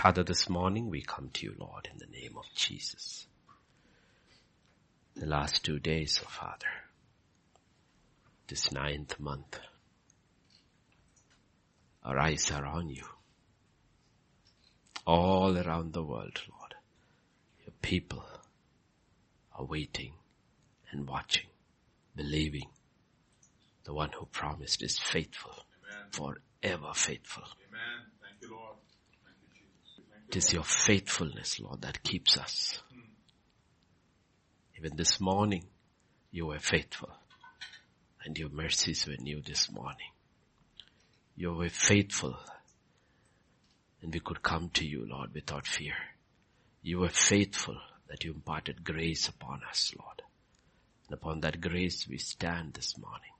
Father, this morning we come to you, Lord, in the name of Jesus. The last two days, oh Father, this ninth month, our eyes are on you. All around the world, Lord, your people are waiting and watching, believing the one who promised is faithful, Amen. forever faithful. Amen. Thank you, Lord. Thank you, Jesus. Thank it is your faithfulness, Lord, that keeps us. Even this morning, you were faithful and your mercies were new this morning. You were faithful and we could come to you, Lord, without fear. You were faithful that you imparted grace upon us, Lord. And upon that grace we stand this morning.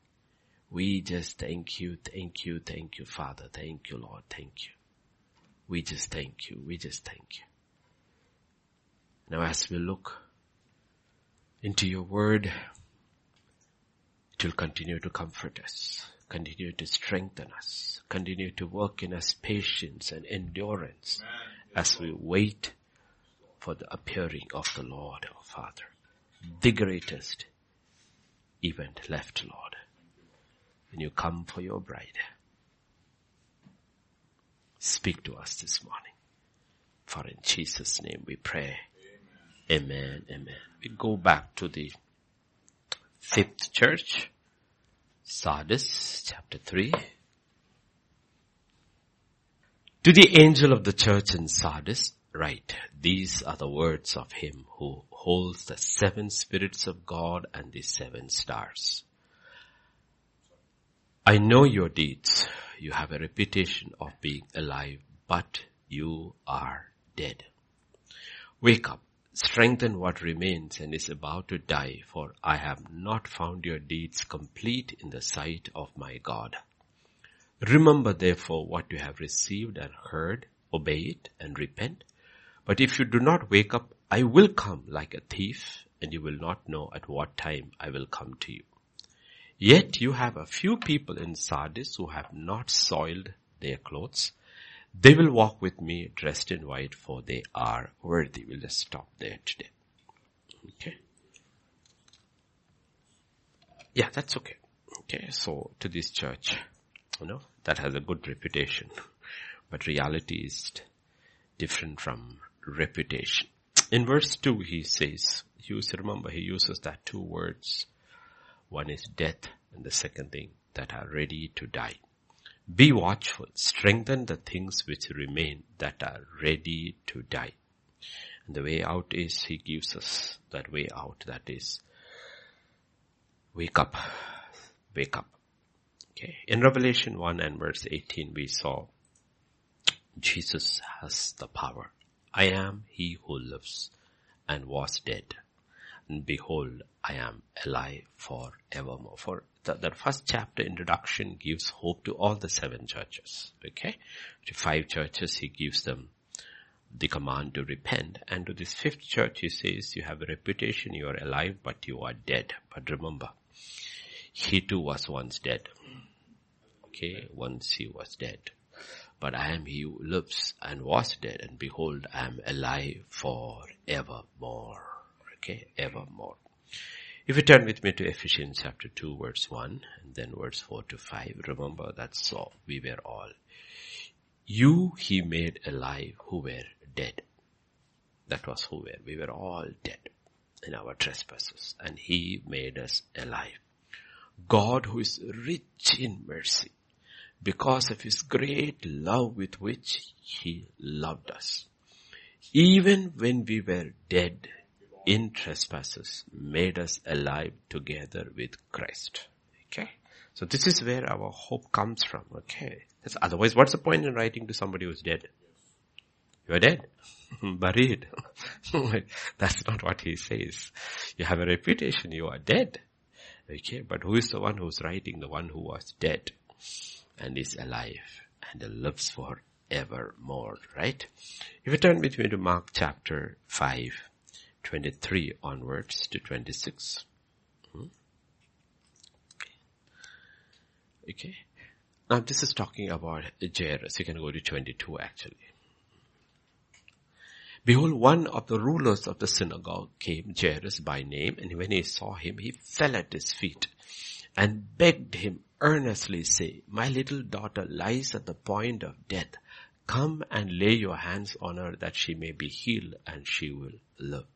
We just thank you, thank you, thank you, Father. Thank you, Lord. Thank you. We just thank you. We just thank you. Now as we look into your word, it will continue to comfort us, continue to strengthen us, continue to work in us patience and endurance as we wait for the appearing of the Lord our Father. The greatest event left, Lord. When you come for your bride, speak to us this morning. For in Jesus' name we pray. Amen. Amen. We go back to the fifth church, Sardis, chapter 3. To the angel of the church in Sardis, write, these are the words of him who holds the seven spirits of God and the seven stars. I know your deeds. You have a reputation of being alive, but you are dead. Wake up, strengthen what remains and is about to die, for I have not found your deeds complete in the sight of my God. Remember therefore what you have received and heard, obey it and repent. But if you do not wake up, I will come like a thief and you will not know at what time I will come to you. Yet you have a few people in Sardis who have not soiled their clothes. They will walk with me dressed in white for they are worthy. We'll just stop there today. Okay. Yeah, that's okay. Okay, so to this church, you know, that has a good reputation. But reality is different from reputation. In verse 2 he says, use, remember he uses that two words. One is death and the second thing that are ready to die. Be watchful, strengthen the things which remain that are ready to die. And the way out is he gives us that way out that is wake up, wake up. Okay. In Revelation 1 and verse 18 we saw Jesus has the power. I am he who lives and was dead. Behold, I am alive for evermore. For the, that first chapter introduction gives hope to all the seven churches. Okay. To five churches he gives them the command to repent. And to this fifth church he says, you have a reputation, you are alive, but you are dead. But remember, he too was once dead okay, once he was dead. But I am he who lives and was dead and behold I am alive for evermore. Okay, evermore. If you turn with me to Ephesians chapter 2 verse 1 and then verse 4 to 5, remember that so we were all. You he made alive who were dead. That was who were. We were all dead in our trespasses and he made us alive. God who is rich in mercy because of his great love with which he loved us. Even when we were dead in trespasses, made us alive together with Christ. Okay. So this is where our hope comes from. Okay. That's, otherwise, what's the point in writing to somebody who's dead? You are dead. Buried. That's not what he says. You have a reputation, you are dead. Okay, but who is the one who's writing? The one who was dead and is alive and lives for evermore, right? If you turn with me to Mark chapter 5, 23 onwards to 26. Hmm? Okay. Now this is talking about Jairus. You can go to 22 actually. Behold, one of the rulers of the synagogue came, Jairus by name, and when he saw him, he fell at his feet and begged him earnestly, say, my little daughter lies at the point of death. Come and lay your hands on her that she may be healed and she will live.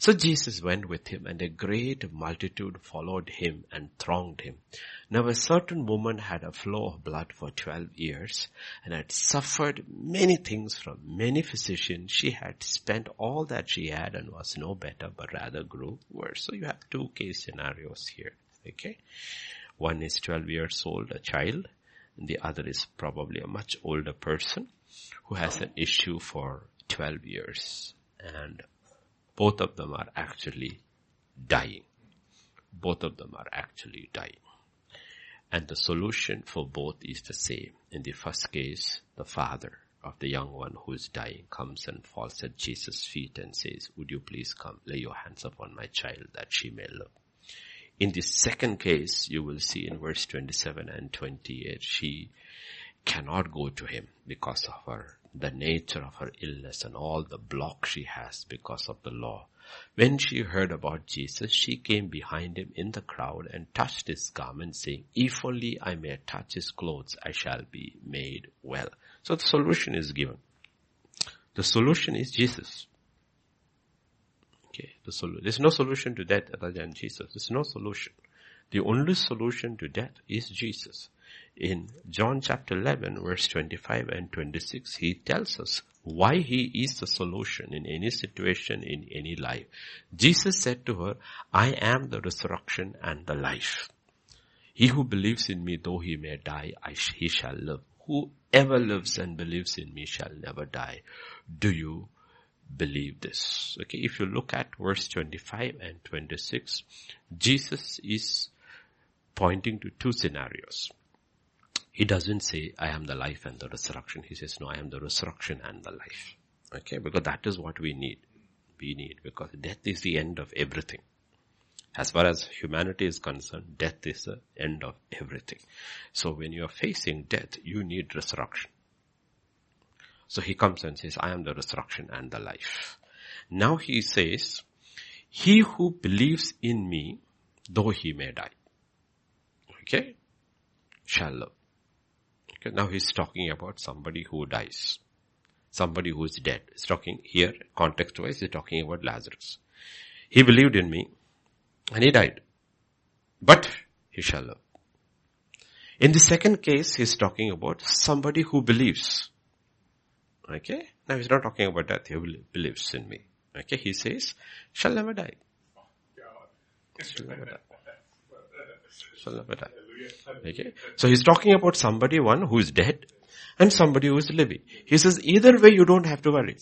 So Jesus went with him and a great multitude followed him and thronged him. Now a certain woman had a flow of blood for 12 years and had suffered many things from many physicians. She had spent all that she had and was no better but rather grew worse. So you have two case scenarios here. Okay. One is 12 years old, a child, and the other is probably a much older person who has an issue for 12 years and both of them are actually dying. Both of them are actually dying. And the solution for both is the same. In the first case, the father of the young one who is dying comes and falls at Jesus' feet and says, would you please come lay your hands upon my child that she may live. In the second case, you will see in verse 27 and 28, she cannot go to him because of her the nature of her illness and all the block she has because of the law. When she heard about Jesus, she came behind him in the crowd and touched his garment saying, if only I may touch his clothes, I shall be made well. So the solution is given. The solution is Jesus. Okay, the solution. There's no solution to death other than Jesus. There's no solution. The only solution to death is Jesus in John chapter 11 verse 25 and 26, he tells us why he is the solution in any situation, in any life. Jesus said to her, I am the resurrection and the life. He who believes in me, though he may die, sh- he shall live. Whoever lives and believes in me shall never die. Do you believe this? Okay, if you look at verse 25 and 26, Jesus is pointing to two scenarios. He doesn't say, I am the life and the resurrection. He says, no, I am the resurrection and the life. Okay, because that is what we need. We need, because death is the end of everything. As far as humanity is concerned, death is the end of everything. So when you are facing death, you need resurrection. So he comes and says, I am the resurrection and the life. Now he says, he who believes in me, though he may die, okay, shall live. Okay, now he's talking about somebody who dies. Somebody who is dead. He's talking here, context wise, he's talking about Lazarus. He believed in me and he died. But he shall live. In the second case, he's talking about somebody who believes. Okay? Now he's not talking about that. He believes in me. Okay? He says, shall never die. Shall never die. Shall never die. Okay. So he's talking about somebody, one who is dead and somebody who is living. He says either way you don't have to worry.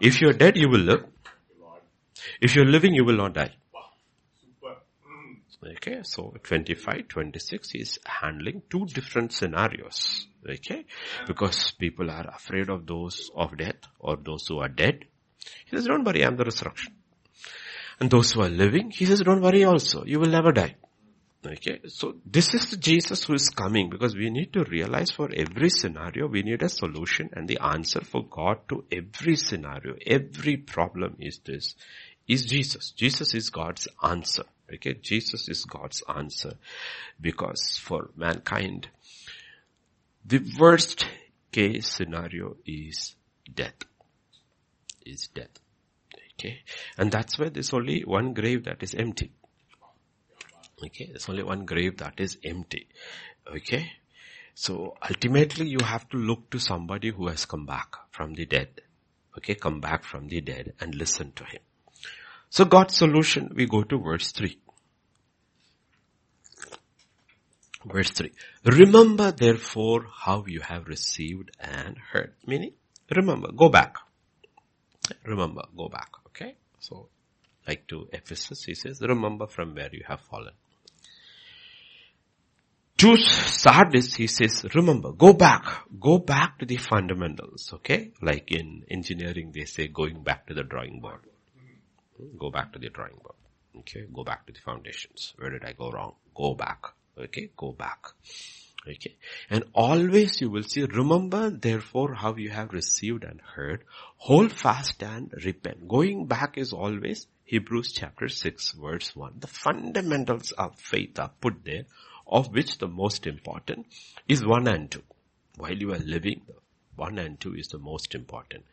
If you're dead, you will live. If you're living, you will not die. Okay, so 25, 26 is handling two different scenarios. Okay, because people are afraid of those of death or those who are dead. He says, don't worry, I'm the resurrection. And those who are living, he says, don't worry also, you will never die. Okay, so this is Jesus who is coming because we need to realize for every scenario we need a solution and the answer for God to every scenario, every problem is this, is Jesus. Jesus is God's answer. Okay, Jesus is God's answer because for mankind, the worst case scenario is death. Is death. Okay, and that's why there's only one grave that is empty. Okay, there's only one grave that is empty. Okay, so ultimately you have to look to somebody who has come back from the dead. Okay, come back from the dead and listen to him. So God's solution, we go to verse 3. Verse 3. Remember therefore how you have received and heard. Meaning, remember, go back. Remember, go back. Okay? So, like to Ephesus, he says, remember from where you have fallen. To Sardis, he says, remember, go back, go back to the fundamentals, okay? Like in engineering, they say going back to the drawing board. Hmm, go back to the drawing board, okay? Go back to the foundations. Where did I go wrong? Go back, okay? Go back. Okay. And always you will see, remember therefore how you have received and heard, hold fast and repent. Going back is always Hebrews chapter 6 verse 1. The fundamentals of faith are put there, of which the most important is 1 and 2. While you are living, 1 and 2 is the most important.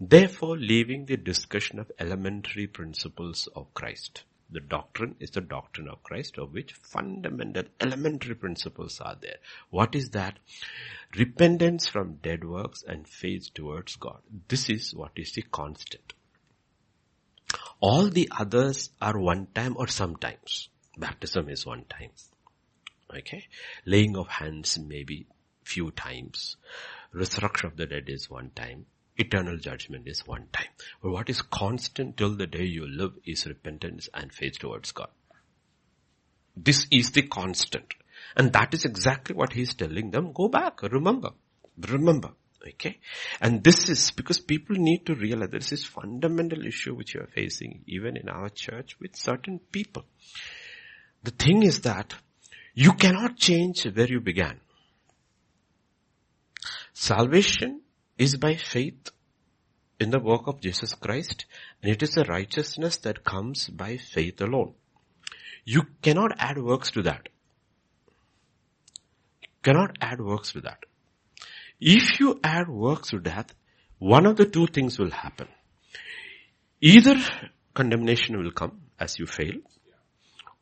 Therefore, leaving the discussion of elementary principles of Christ. The doctrine is the doctrine of Christ of which fundamental elementary principles are there. What is that? Repentance from dead works and faith towards God. This is what is the constant. All the others are one time or sometimes. Baptism is one time. Okay. Laying of hands maybe few times. Resurrection of the dead is one time. Eternal judgment is one time. But what is constant till the day you live is repentance and faith towards God. This is the constant. And that is exactly what he's telling them. Go back, remember, remember. Okay? And this is because people need to realize this is fundamental issue which you are facing even in our church with certain people. The thing is that you cannot change where you began. Salvation is by faith in the work of Jesus Christ and it is a righteousness that comes by faith alone. You cannot add works to that. cannot add works to that. If you add works to that, one of the two things will happen. Either condemnation will come as you fail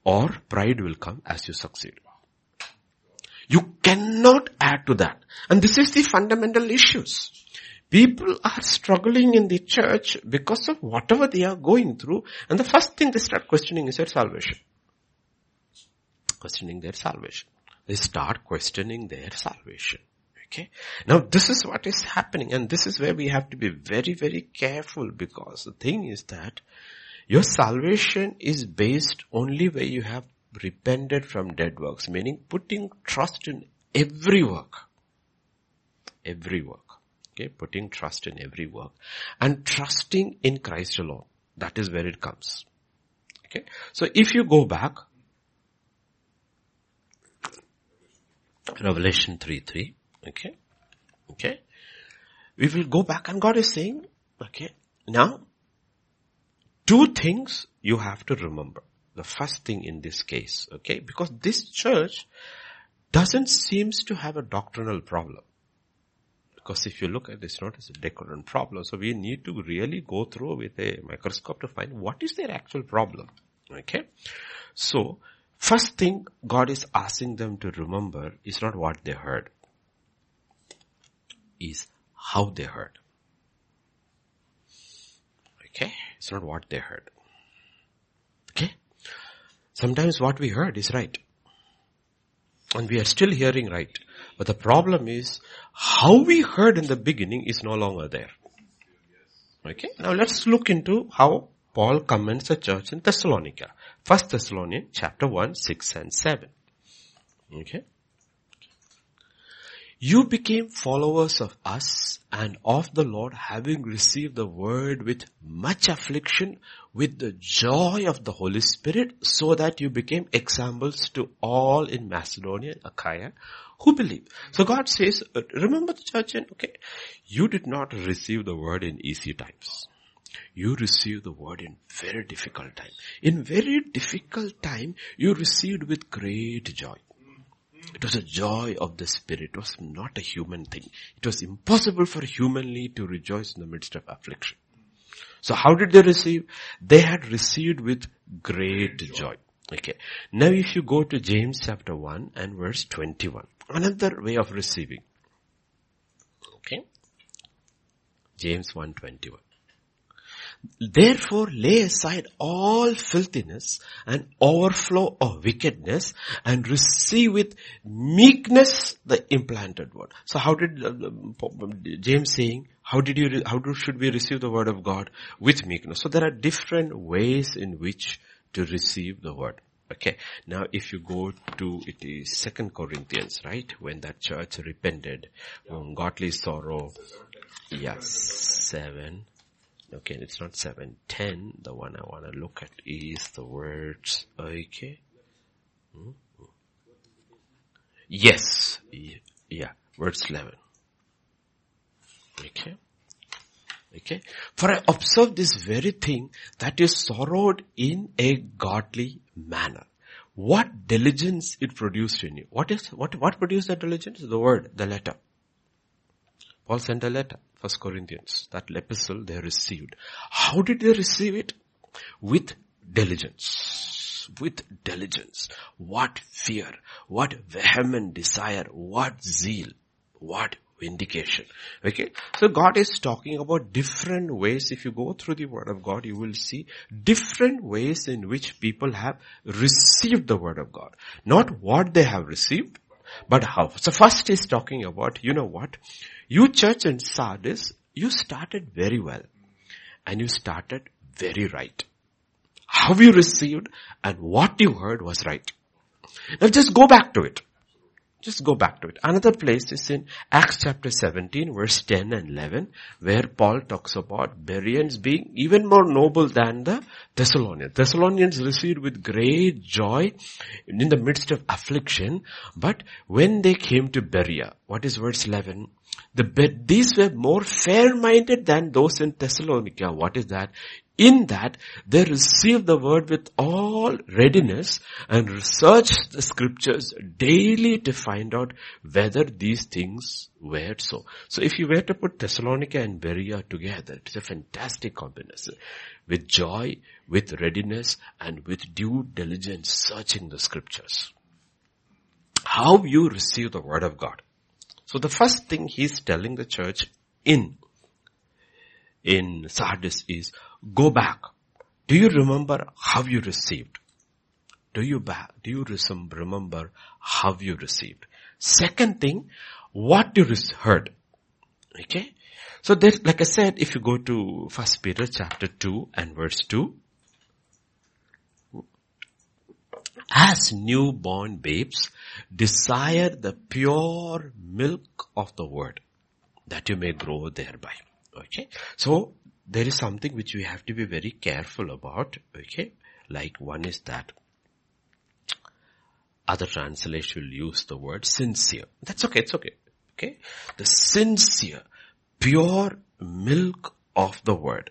or pride will come as you succeed. You cannot add to that. And this is the fundamental issues. People are struggling in the church because of whatever they are going through. And the first thing they start questioning is their salvation. Questioning their salvation. They start questioning their salvation. Okay. Now this is what is happening and this is where we have to be very, very careful because the thing is that your salvation is based only where you have repented from dead works, meaning putting trust in every work. Every work. Okay, putting trust in every work. And trusting in Christ alone. That is where it comes. Okay, so if you go back, Revelation 3 3, okay, okay, we will go back and God is saying, okay, now, two things you have to remember the first thing in this case, okay? Because this church doesn't seems to have a doctrinal problem. Because if you look at this, it's not as a doctrinal problem, so we need to really go through with a microscope to find what is their actual problem. Okay? So, first thing God is asking them to remember is not what they heard, is how they heard. Okay? It's not what they heard. Okay? Sometimes what we heard is right. And we are still hearing right. But the problem is, how we heard in the beginning is no longer there. Okay, now let's look into how Paul commends the church in Thessalonica. First Thessalonians chapter 1, 6 and 7. Okay. You became followers of us and of the Lord having received the word with much affliction with the joy of the Holy Spirit so that you became examples to all in Macedonia and Achaia who believe. So God says, uh, remember the church and okay, you did not receive the word in easy times. You received the word in very difficult time. In very difficult time, you received with great joy. It was a joy of the spirit. It was not a human thing. It was impossible for humanly to rejoice in the midst of affliction. So how did they receive? They had received with great joy. Okay. Now if you go to James chapter 1 and verse 21, another way of receiving. Okay. James 1:21. Therefore lay aside all filthiness and overflow of wickedness and receive with meekness the implanted word. So how did uh, James saying, how did you, how do, should we receive the word of God? With meekness. So there are different ways in which to receive the word. Okay. Now if you go to, it is second Corinthians, right? When that church repented, from godly sorrow. Yes, seven. Okay, it's not 710. the one I want to look at is the words, okay. Mm-hmm. Yes, Yeah, verse 11. Okay. Okay. For I observe this very thing that you sorrowed in a godly manner. What diligence it produced in you. What is, what, what produced that diligence? The word, the letter. Paul sent a letter, First Corinthians. That epistle they received. How did they receive it? With diligence. With diligence. What fear. What vehement desire. What zeal. What vindication. Okay. So God is talking about different ways. If you go through the word of God, you will see different ways in which people have received the word of God. Not what they have received, but how. So first he's talking about, you know what? You church in Sardis, you started very well. And you started very right. How you received and what you heard was right. Now just go back to it. Just go back to it. Another place is in Acts chapter 17 verse 10 and 11 where Paul talks about Bereans being even more noble than the Thessalonians. Thessalonians received with great joy in the midst of affliction but when they came to Berea, what is verse 11? The, these were more fair-minded than those in Thessalonica. What is that? In that they received the word with all readiness and researched the scriptures daily to find out whether these things were so. So if you were to put Thessalonica and Berea together, it's a fantastic combination. With joy, with readiness, and with due diligence searching the scriptures. How you receive the word of God. So the first thing he's telling the church in, in Sardis is go back. Do you remember how you received? Do you back, do you remember how you received? Second thing, what you heard. Okay? So there's, like I said, if you go to First Peter chapter 2 and verse 2, as newborn babes, desire the pure milk of the word that you may grow thereby. Okay. So there is something which we have to be very careful about. Okay. Like one is that other translation will use the word sincere. That's okay. It's okay. Okay. The sincere, pure milk of the word.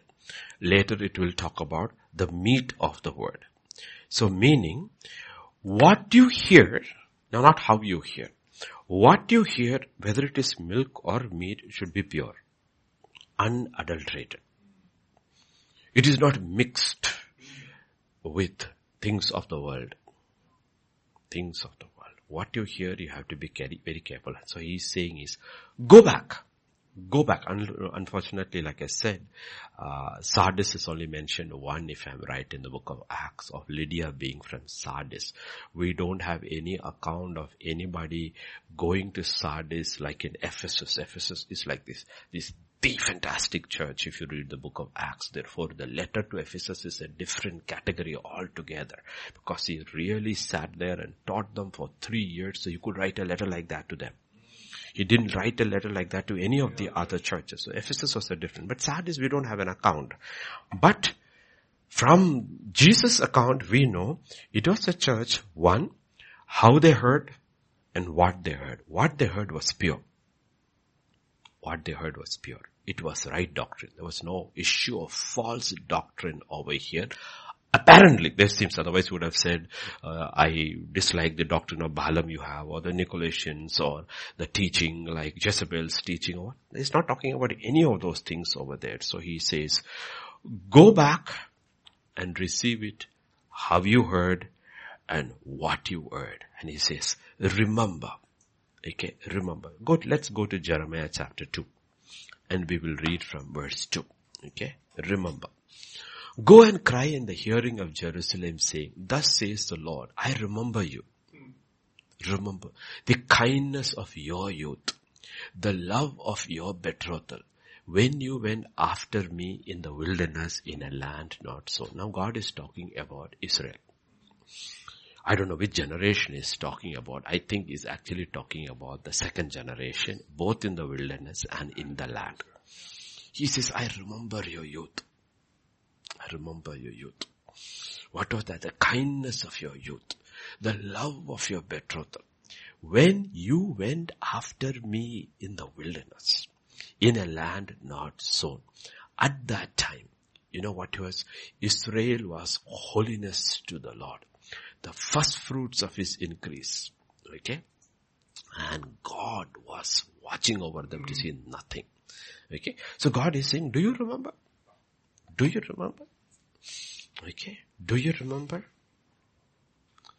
Later it will talk about the meat of the word. So meaning, what you hear, now not how you hear, what you hear, whether it is milk or meat, should be pure, unadulterated. It is not mixed with things of the world. Things of the world. What you hear, you have to be very careful. So he's saying is, go back go back. Unfortunately, like I said, uh, Sardis is only mentioned one, if I'm right, in the book of Acts of Lydia being from Sardis. We don't have any account of anybody going to Sardis like in Ephesus. Ephesus is like this, this the fantastic church if you read the book of Acts. Therefore, the letter to Ephesus is a different category altogether because he really sat there and taught them for three years. So you could write a letter like that to them. He didn't write a letter like that to any of the other churches. So Ephesus was a different. But Sardis we don't have an account. But from Jesus' account, we know it was a church, one, how they heard and what they heard. What they heard was pure. What they heard was pure. It was right doctrine. There was no issue of false doctrine over here. Apparently, there seems otherwise would have said, uh, I dislike the doctrine of Balaam you have, or the Nicolaitans, or the teaching like Jezebel's teaching. Or he's not talking about any of those things over there. So he says, go back and receive it Have you heard and what you heard. And he says, remember. Okay, remember. Go, let's go to Jeremiah chapter 2 and we will read from verse 2. Okay, remember. Go and cry in the hearing of Jerusalem saying, thus says the Lord, I remember you. Remember the kindness of your youth, the love of your betrothal, when you went after me in the wilderness in a land not so. Now God is talking about Israel. I don't know which generation is talking about. I think he's actually talking about the second generation, both in the wilderness and in the land. He says, I remember your youth. I remember your youth. What was that? The kindness of your youth. The love of your betrothal. when you went after me in the wilderness, in a land not sown. At that time, you know what it was? Israel was holiness to the Lord. The first fruits of his increase. Okay? And God was watching over them to see nothing. Okay? So God is saying, do you remember? Do you remember? Okay? Do you remember?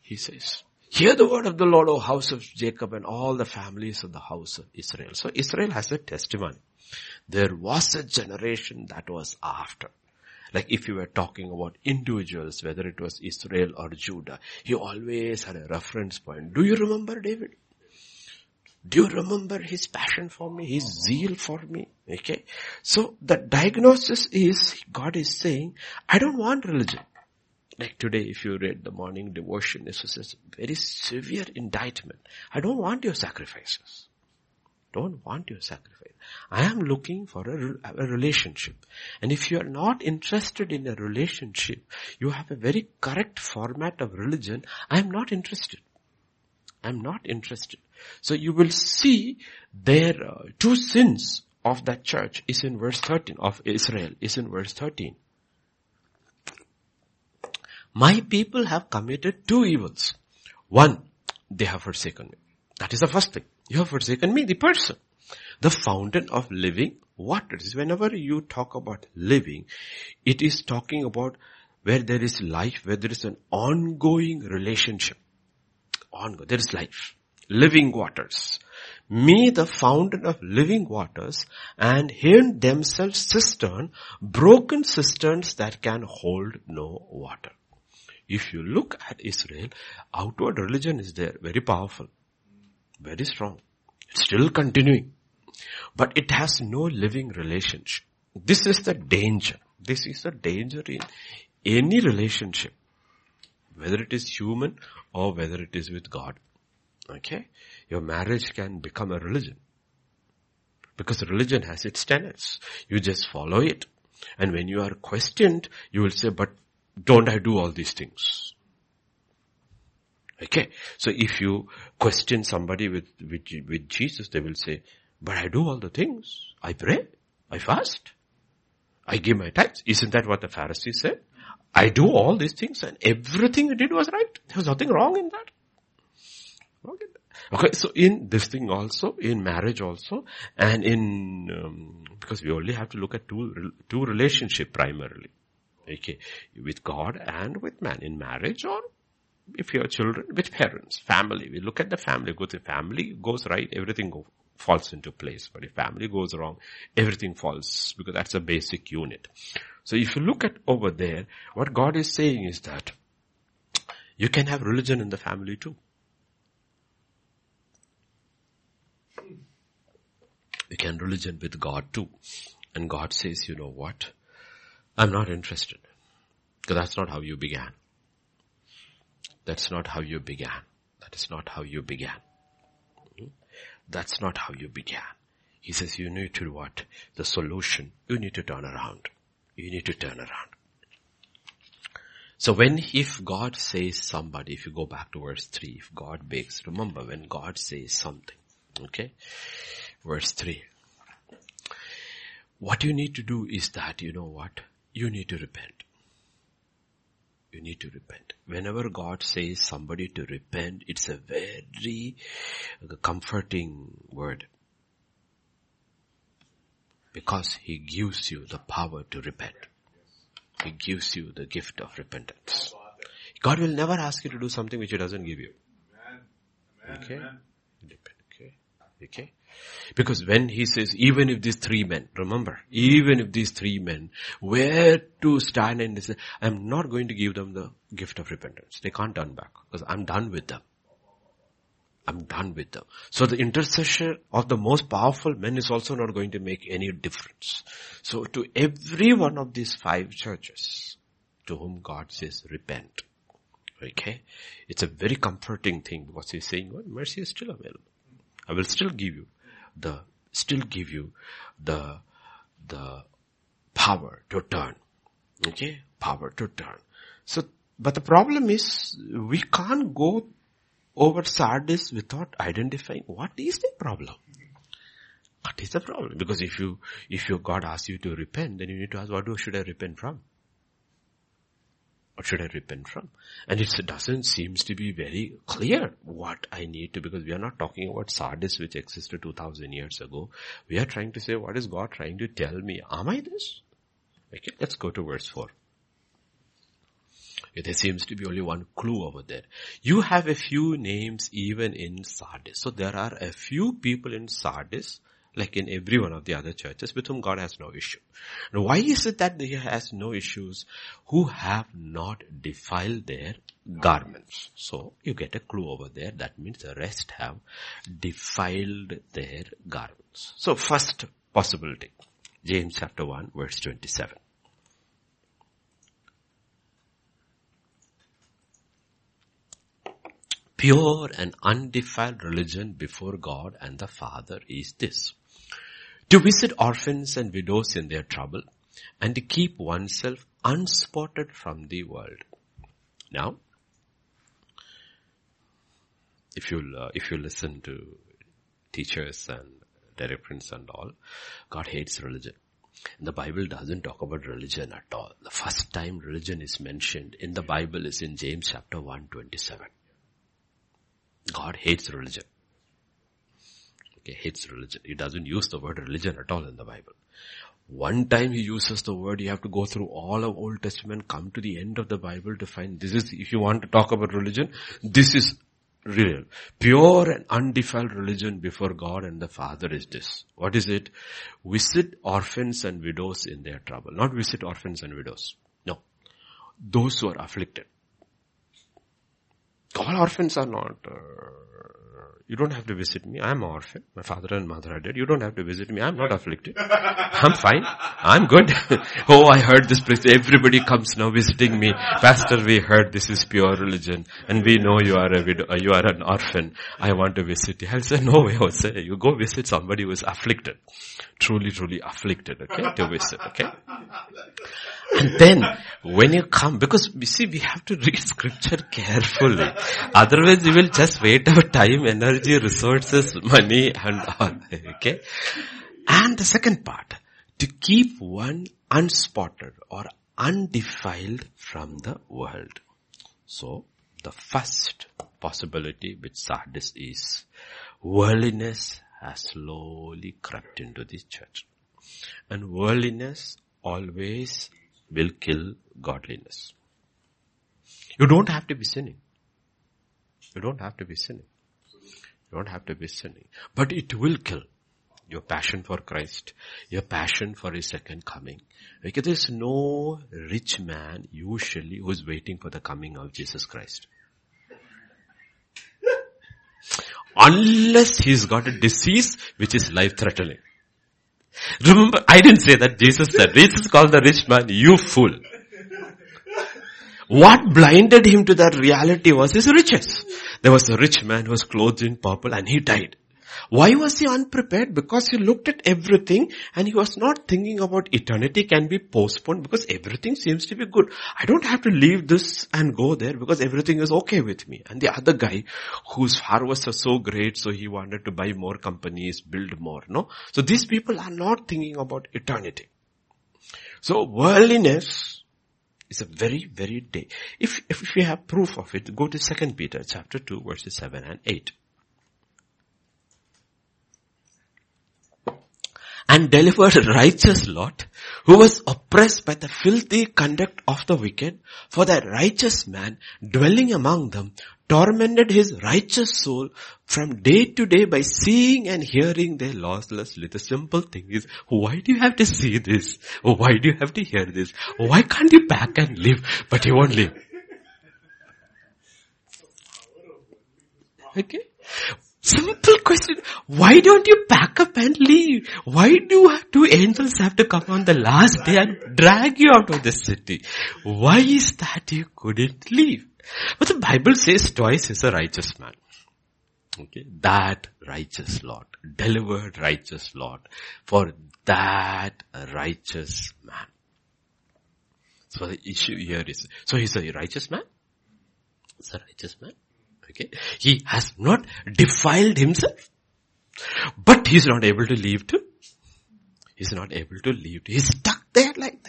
He says, hear the word of the Lord, O house of Jacob and all the families of the house of Israel. So Israel has a testimony. There was a generation that was after. Like if you were talking about individuals, whether it was Israel or Judah, he always had a reference point. Do you remember David? Do you remember his passion for me, his zeal for me? Okay. So the diagnosis is, God is saying, I don't want religion. Like today, if you read the morning devotion, this is a very severe indictment. I don't want your sacrifices. Don't want your sacrifice. I am looking for a, a, relationship. And if you are not interested in a relationship, you have a very correct format of religion. I am not interested. I am not interested. So you will see their uh, two sins of that church is in verse 13 of Israel is in verse 13. My people have committed two evils. One, they have forsaken me. That is the first thing. You have forsaken me, the person. The fountain of living waters. Whenever you talk about living, it is talking about where there is life, where there is an ongoing relationship. Ongoing. There is life living waters. Me, the fountain of living waters, and him themselves cistern, broken cisterns that can hold no water. If you look at Israel, outward religion is there, very powerful, very strong. It's still continuing. But it has no living relationship. This is the danger. This is the danger in any relationship, whether it is human or whether it is with God. Okay? Your marriage can become a religion. Because religion has its tenets. You just follow it. And when you are questioned, you will say, but don't I do all these things? Okay. So if you question somebody with, with, with Jesus, they will say, but I do all the things. I pray. I fast. I give my tithes. Isn't that what the Pharisees said? I do all these things and everything you did was right. There was nothing wrong in that. Okay, so in this thing also, in marriage also, and in, um, because we only have to look at two, two relationship primarily. Okay, with God and with man in marriage or if you have children, with parents, family. We look at the family, go the family, goes right, everything go, falls into place. But if family goes wrong, everything falls because that's a basic unit. So if you look at over there, what God is saying is that you can have religion in the family too. You can religion with God too. And God says, you know what? I'm not interested. Because that's not how you began. That's not how you began. That is not how you began. That's not how you began. He says you need to what? The solution. You need to turn around. You need to turn around. So when, if God says somebody, if you go back to verse 3, if God begs, remember when God says something, okay? verse 3. What you need to do is that, you know what? You need to repent. You need to repent. Whenever God says somebody to repent, it's a very comforting word. Because He gives you the power to repent. He gives you the gift of repentance. God will never ask you to do something which He doesn't give you. Okay? Okay? Okay? Because when he says, even if these three men, remember, even if these three men were to stand and say, I'm not going to give them the gift of repentance. They can't turn back because I'm done with them. I'm done with them. So the intercession of the most powerful men is also not going to make any difference. So to every one of these five churches to whom God says repent. Okay? It's a very comforting thing because he's saying, well, mercy is still available. I will still give you the, still give you the, the power to turn. Okay? Power to turn. So, but the problem is we can't go over Sardis without identifying what is the problem. What is the problem? Because if you, if your God asks you to repent, then you need to ask, what should I repent from? What should I repent from? And it doesn't seems to be very clear what I need to, because we are not talking about Sardis which existed 2000 years ago. We are trying to say, what is God trying to tell me? Am I this? Okay, let's go to verse 4. There seems to be only one clue over there. You have a few names even in Sardis. So there are a few people in Sardis like in every one of the other churches with whom God has no issue. Now why is it that he has no issues who have not defiled their garments? So you get a clue over there. That means the rest have defiled their garments. So first possibility, James chapter 1 verse 27. Pure and undefiled religion before God and the Father is this to visit orphans and widows in their trouble and to keep oneself unspotted from the world. Now, if you uh, if you listen to teachers and directors and all, God hates religion. And the Bible doesn't talk about religion at all. The first time religion is mentioned in the Bible is in James chapter 127. God hates religion okay, hates religion. He doesn't use the word religion at all in the Bible. One time he uses the word, you have to go through all of Old Testament, come to the end of the Bible to find this is, if you want to talk about religion, this is real. Pure and undefiled religion before God and the Father is this. What is it? Visit orphans and widows in their trouble. Not visit orphans and widows. No. Those who are afflicted. All orphans are not uh, you don't have to visit me. I'm an orphan. My father and mother are dead. You don't have to visit me. I'm not afflicted. I'm fine. I'm good. oh, I heard this place. Everybody comes now visiting me. Pastor, we heard this is pure religion and we know you are a widow, uh, you are an orphan. I want to visit you. I'll say, no way, I'll say, you go visit somebody who is afflicted. Truly, truly afflicted, okay, to visit, okay? And then when you come, because you see, we have to read scripture carefully. Otherwise we will just wait our time, energy, resources, money and all. Okay. And the second part, to keep one unspotted or undefiled from the world. So the first possibility which Sardis is worldliness has slowly crept into this church. And worldliness always will kill godliness. You don't have to be sinning. You don't have to be sinning. You don't have to be sinning. But it will kill your passion for Christ, your passion for His second coming. Because there's no rich man usually who's waiting for the coming of Jesus Christ. Unless he's got a disease which is life threatening. Remember, I didn't say that Jesus said. Jesus called the rich man, you fool. What blinded him to that reality was his riches. There was a rich man who was clothed in purple and he died. Why was he unprepared? Because he looked at everything and he was not thinking about eternity can be postponed because everything seems to be good. I don't have to leave this and go there because everything is okay with me. And the other guy whose harvest was so great so he wanted to buy more companies, build more, no? So these people are not thinking about eternity. So worldliness is a very, very day. If, if we have proof of it, go to 2 Peter chapter 2 verses 7 and 8. and delivered righteous Lot, who was oppressed by the filthy conduct of the wicked, for that righteous man dwelling among them tormented his righteous soul from day to day by seeing and hearing their losslessly. The simple thing is, why do you have to see this? Why do you have to hear this? Why can't you back and live? But you won't live. Okay? Simple question. Why don't you pack up and leave? Why do two angels have to come on the last day and drag you out of the city? Why is that you couldn't leave? But the Bible says twice is a righteous man. Okay, that righteous Lot, delivered righteous Lot, for that righteous man. So the issue here is, so he's a righteous man? He's a righteous man. Okay. He has not defiled himself. But he's not able to leave to He's not able to leave. He's stuck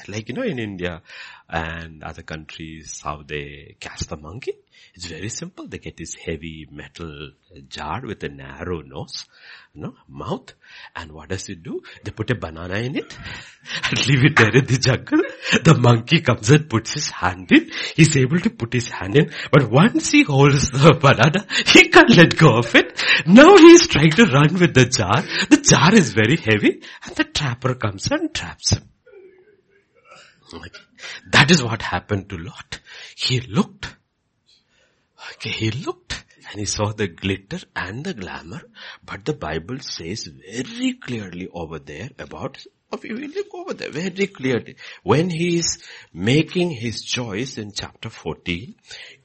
like you know, in India and other countries, how they catch the monkey. It's very simple. They get this heavy metal jar with a narrow nose, you know, mouth. And what does it do? They put a banana in it and leave it there in the jungle. The monkey comes and puts his hand in. He's able to put his hand in. But once he holds the banana, he can't let go of it. Now he's trying to run with the jar. The jar is very heavy and the trapper comes and traps him. That is what happened to Lot. He looked Okay, he looked and he saw the glitter and the glamour, but the Bible says very clearly over there about if you look over there very clearly. When he is making his choice in chapter 14,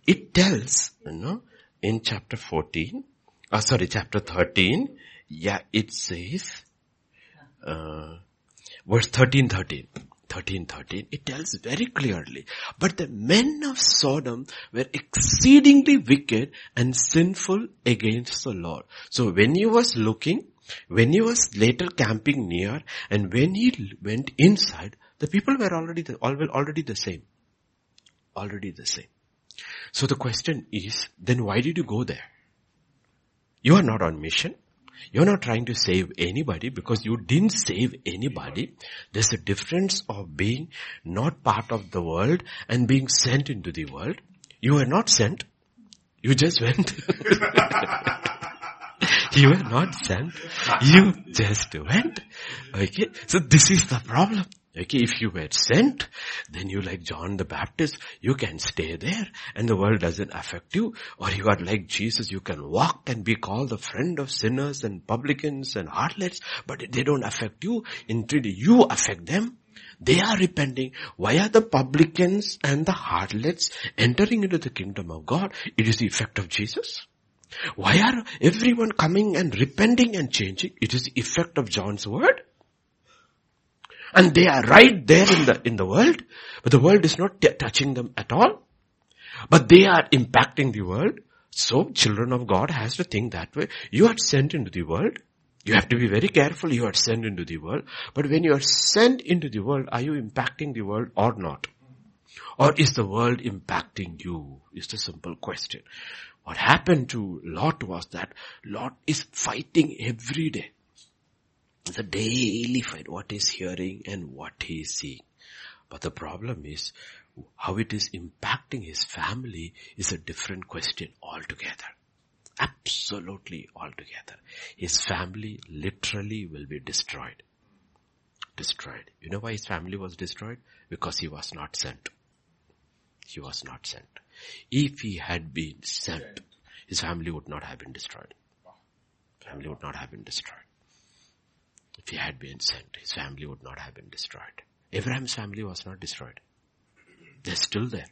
it tells, you know, in chapter 14, uh, sorry, chapter 13, yeah, it says, uh, verse 13, 13. 13, 13, it tells very clearly, but the men of Sodom were exceedingly wicked and sinful against the Lord. So when he was looking, when he was later camping near, and when he went inside, the people were already the, already the same. Already the same. So the question is, then why did you go there? You are not on mission. You're not trying to save anybody because you didn't save anybody. There's a difference of being not part of the world and being sent into the world. You were not sent. You just went. you were not sent. You just went. Okay. So this is the problem. Okay, if you were sent, then you like John the Baptist, you can stay there and the world doesn't affect you. Or you are like Jesus, you can walk and be called the friend of sinners and publicans and harlots, but they don't affect you. Indeed, you affect them. They are repenting. Why are the publicans and the harlots entering into the kingdom of God? It is the effect of Jesus. Why are everyone coming and repenting and changing? It is the effect of John's word. And they are right there in the, in the world, but the world is not t- touching them at all. But they are impacting the world. So children of God has to think that way. You are sent into the world. You have to be very careful. You are sent into the world. But when you are sent into the world, are you impacting the world or not? Or is the world impacting you? Is the simple question. What happened to Lot was that Lot is fighting every day. It's a daily fight, what he's hearing and what he's seeing. But the problem is, how it is impacting his family is a different question altogether. Absolutely altogether. His family literally will be destroyed. Destroyed. You know why his family was destroyed? Because he was not sent. He was not sent. If he had been sent, his family would not have been destroyed. Family would not have been destroyed. If he had been sent, his family would not have been destroyed. Abraham's family was not destroyed. They're still there.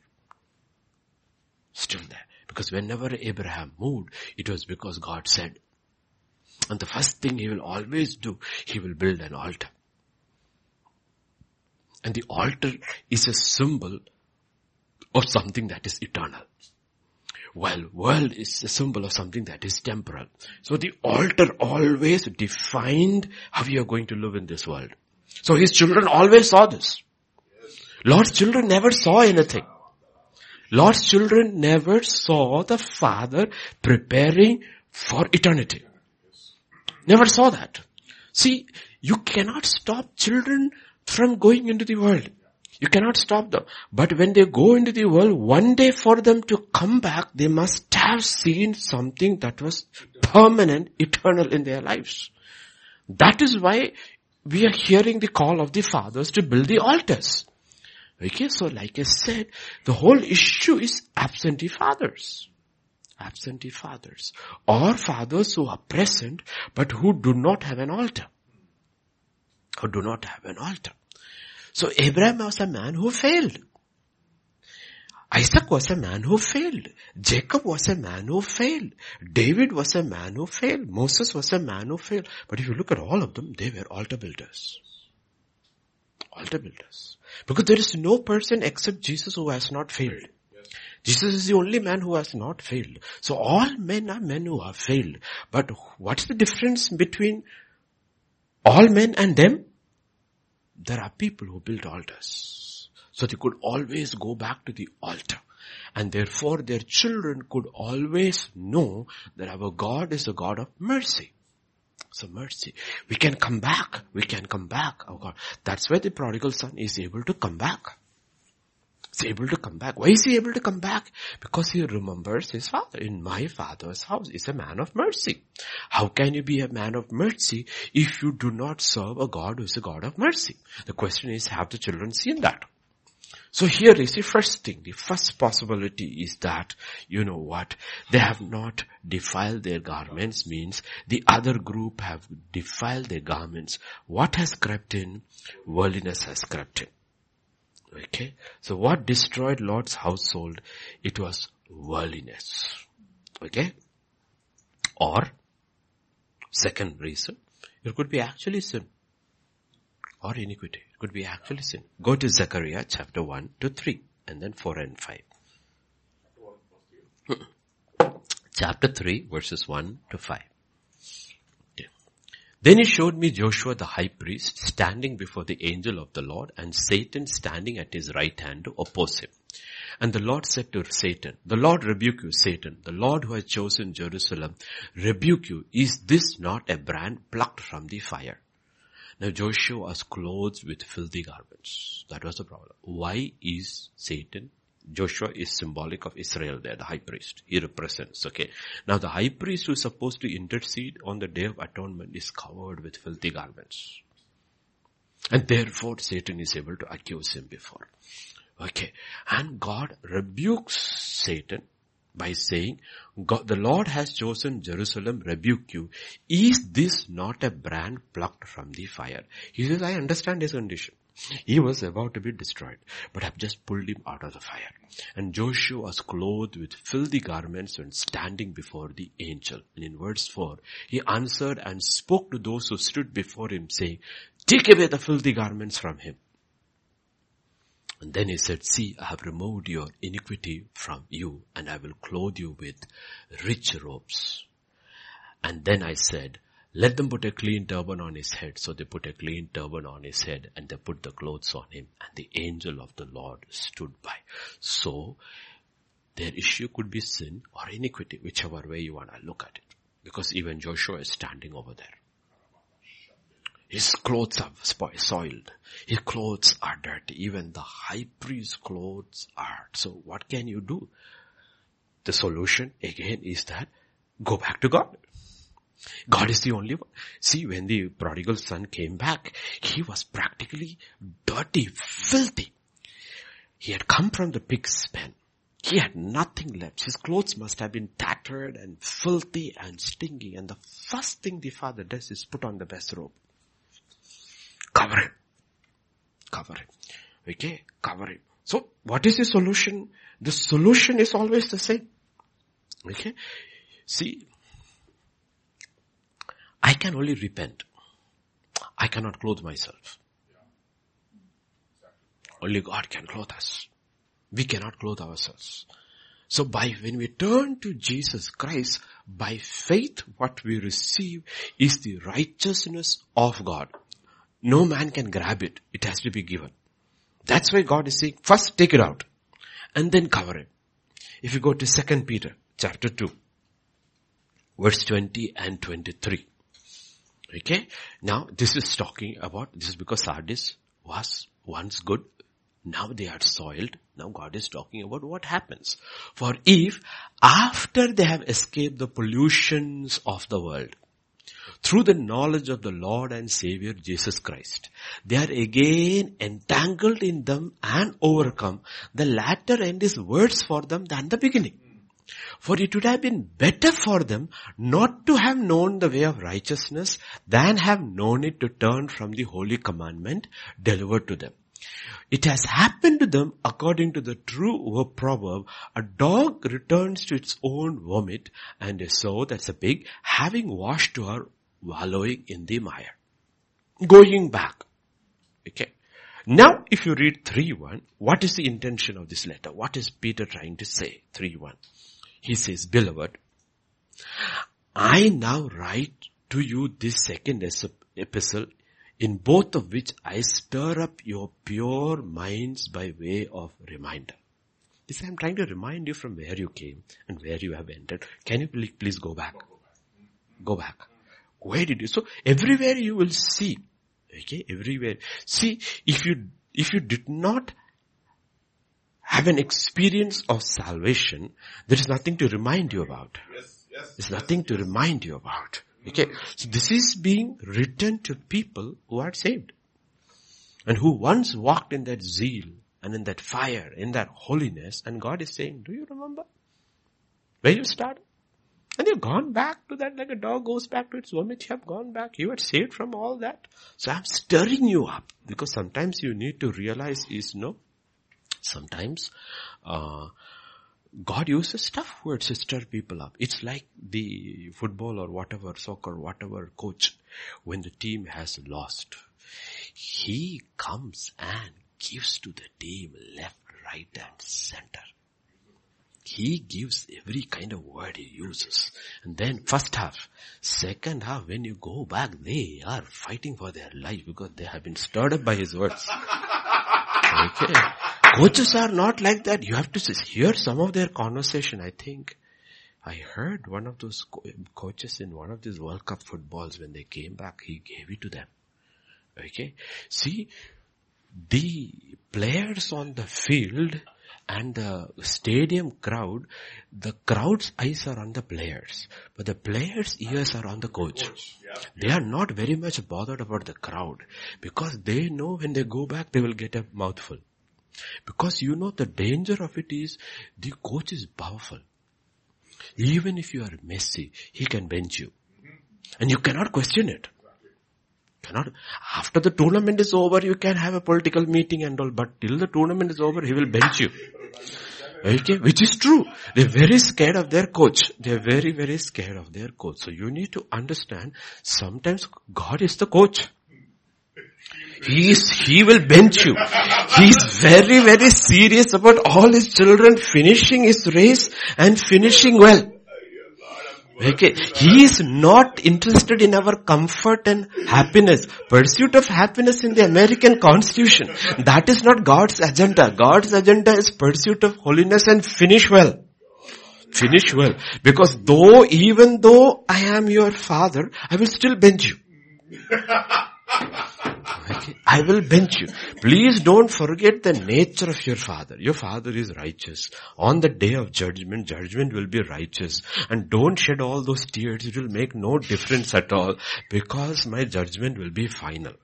Still there. Because whenever Abraham moved, it was because God said. And the first thing he will always do, he will build an altar. And the altar is a symbol of something that is eternal. While world is a symbol of something that is temporal. So the altar always defined how you are going to live in this world. So his children always saw this. Lot's children never saw anything. Lot's children never saw the Father preparing for eternity. Never saw that. See, you cannot stop children from going into the world. You cannot stop them. But when they go into the world, one day for them to come back, they must have seen something that was permanent, eternal in their lives. That is why we are hearing the call of the fathers to build the altars. Okay, so like I said, the whole issue is absentee fathers. Absentee fathers. Or fathers who are present but who do not have an altar. Who do not have an altar. So Abraham was a man who failed. Isaac was a man who failed. Jacob was a man who failed. David was a man who failed. Moses was a man who failed. But if you look at all of them, they were altar builders. Altar builders. Because there is no person except Jesus who has not failed. Jesus is the only man who has not failed. So all men are men who have failed. But what's the difference between all men and them? There are people who built altars. So they could always go back to the altar. And therefore their children could always know that our God is a God of mercy. So mercy. We can come back. We can come back. Oh God. That's why the prodigal son is able to come back. He's able to come back. Why is he able to come back? Because he remembers his father. In my father's house is a man of mercy. How can you be a man of mercy if you do not serve a God who is a God of mercy? The question is, have the children seen that? So here is the first thing. The first possibility is that, you know what, they have not defiled their garments means the other group have defiled their garments. What has crept in? Worldliness has crept in. Okay. So what destroyed Lot's household? It was worldliness. Okay. Or second reason, it could be actually sin or iniquity. It could be actually sin. Go to Zechariah chapter 1 to 3 and then 4 and 5. Hmm. chapter 3 verses 1 to 5. Then he showed me Joshua the high priest standing before the angel of the Lord and Satan standing at his right hand to oppose him. And the Lord said to Satan, the Lord rebuke you, Satan, the Lord who has chosen Jerusalem, rebuke you. Is this not a brand plucked from the fire? Now Joshua was clothed with filthy garments. That was the problem. Why is Satan Joshua is symbolic of Israel there, the high priest. He represents, okay. Now the high priest who is supposed to intercede on the day of atonement is covered with filthy garments. And therefore Satan is able to accuse him before. Okay. And God rebukes Satan by saying, God, the Lord has chosen Jerusalem, rebuke you. Is this not a brand plucked from the fire? He says, I understand his condition. He was about to be destroyed, but I've just pulled him out of the fire. And Joshua was clothed with filthy garments and standing before the angel. And in verse 4, he answered and spoke to those who stood before him saying, take away the filthy garments from him. And then he said, see, I have removed your iniquity from you let them put a clean turban on his head. So they put a clean turban on his head and they put the clothes on him and the angel of the Lord stood by. So their issue could be sin or iniquity, whichever way you want to look at it. Because even Joshua is standing over there. His clothes are soiled. His clothes are dirty. Even the high priest's clothes are. So what can you do? The solution again is that go back to God. God is the only one. See, when the prodigal son came back, he was practically dirty, filthy. He had come from the pig's pen. He had nothing left. His clothes must have been tattered and filthy and stinky. And the first thing the father does is put on the best robe. Cover him. Cover him. Okay? Cover him. So, what is the solution? The solution is always the same. Okay? See, I can only repent. I cannot clothe myself. Only God can clothe us. We cannot clothe ourselves. So by, when we turn to Jesus Christ, by faith what we receive is the righteousness of God. No man can grab it. It has to be given. That's why God is saying, first take it out and then cover it. If you go to 2 Peter chapter 2, verse 20 and 23. Okay. Now this is talking about, this is because Sardis was once good. Now they are soiled. Now God is talking about what happens. For if after they have escaped the pollutions of the world, through the knowledge of the Lord and Savior Jesus Christ, they are again entangled in them and overcome. The latter end is worse for them than the beginning. For it would have been better for them not to have known the way of righteousness than have known it to turn from the holy commandment delivered to them. It has happened to them according to the true proverb, a dog returns to its own vomit and a sow, that's a pig, having washed to her, wallowing in the mire. Going back. Okay. Now, if you read 3.1, what is the intention of this letter? What is Peter trying to say? 3.1. He says, beloved, I now write to you this second epistle in both of which I stir up your pure minds by way of reminder. This I'm trying to remind you from where you came and where you have entered. Can you please, please go back? Go back. Where did you? So everywhere you will see, okay, everywhere. See, if you, if you did not have an experience of salvation, there is nothing to remind you about. Yes, yes, There's nothing to remind you about. Okay. So this is being written to people who are saved. And who once walked in that zeal and in that fire, in that holiness, and God is saying, do you remember where you started? And you've gone back to that like a dog goes back to its vomit. You have gone back. You are saved from all that. So I'm stirring you up because sometimes you need to realize is no, sometimes, uh, God uses tough words to stir people up. It's like the football or whatever, soccer, whatever coach, when the team has lost, he comes and gives to the team left, right and center. He gives every kind of word he uses. And then first half, second half, when you go back, they are fighting for their life because they have been stirred up by his words. Okay. Coaches are not like that. You have to hear some of their conversation. I think I heard one of those co- coaches in one of these World Cup footballs when they came back, he gave it to them. Okay. See, the players on the field and the stadium crowd, the crowd's eyes are on the players, but the players' ears are on the coach. They are not very much bothered about the crowd because they know when they go back they will get a mouthful. Because you know the danger of it is the coach is powerful. Even if you are messy, he can bench you. And you cannot question it. Cannot. After the tournament is over, you can have a political meeting and all, but till the tournament is over, he will bench you. Okay, which is true. They're very scared of their coach. They're very, very scared of their coach. So you need to understand, sometimes God is the coach. He is, he will bench you. He is very, very serious about all his children finishing his race and finishing well. Okay. He is not interested in our comfort and happiness. Pursuit of happiness in the American constitution. That is not God's agenda. God's agenda is pursuit of holiness and finish well. Finish well. Because though, even though I am your father, I will still bench you. I will bench you. Please don't forget the nature of your father. Your father is righteous. On the day of judgment, judgment will be righteous. And don't shed all those tears. It will make no difference at all because my judgment will be final.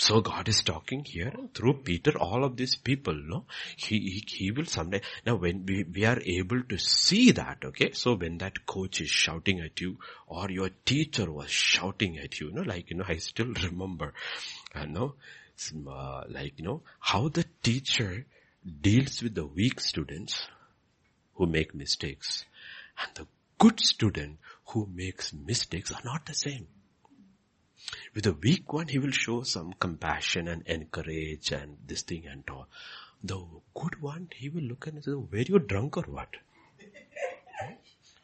So God is talking here through Peter, all of these people, no? He, he, he will someday, now when we, we are able to see that, okay? So when that coach is shouting at you or your teacher was shouting at you, you know, like, you know, I still remember, you know, uh, like, you know, how the teacher deals with the weak students who make mistakes and the good student who makes mistakes are not the same. With the weak one, he will show some compassion and encourage and this thing and all. The good one, he will look and say, were you drunk or what?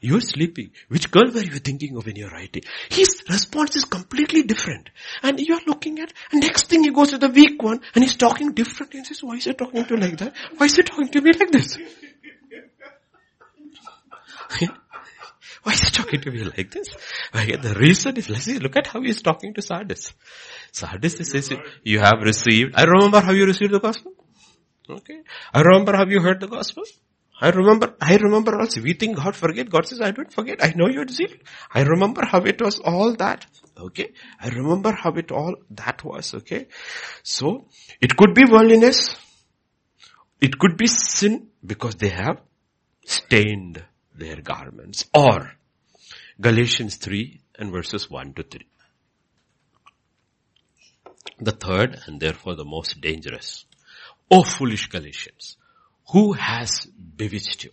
You're sleeping. Which girl were you thinking of when you're writing? His response is completely different. And you're looking at, and next thing he goes to the weak one, and he's talking differently and says, why is he talking to you like that? Why is he talking to me like this? Why is he talking to me like this? The reason is, let's see, look at how he's talking to Sardis. Sardis says, you have received, I remember how you received the gospel. Okay. I remember how you heard the gospel. I remember, I remember also, we think God forget. God says, I don't forget. I know your zeal. I remember how it was all that. Okay. I remember how it all that was. Okay. So, it could be worldliness. It could be sin because they have stained their garments. Or Galatians 3 and verses 1 to 3. The third and therefore the most dangerous. O foolish Galatians, who has bewitched you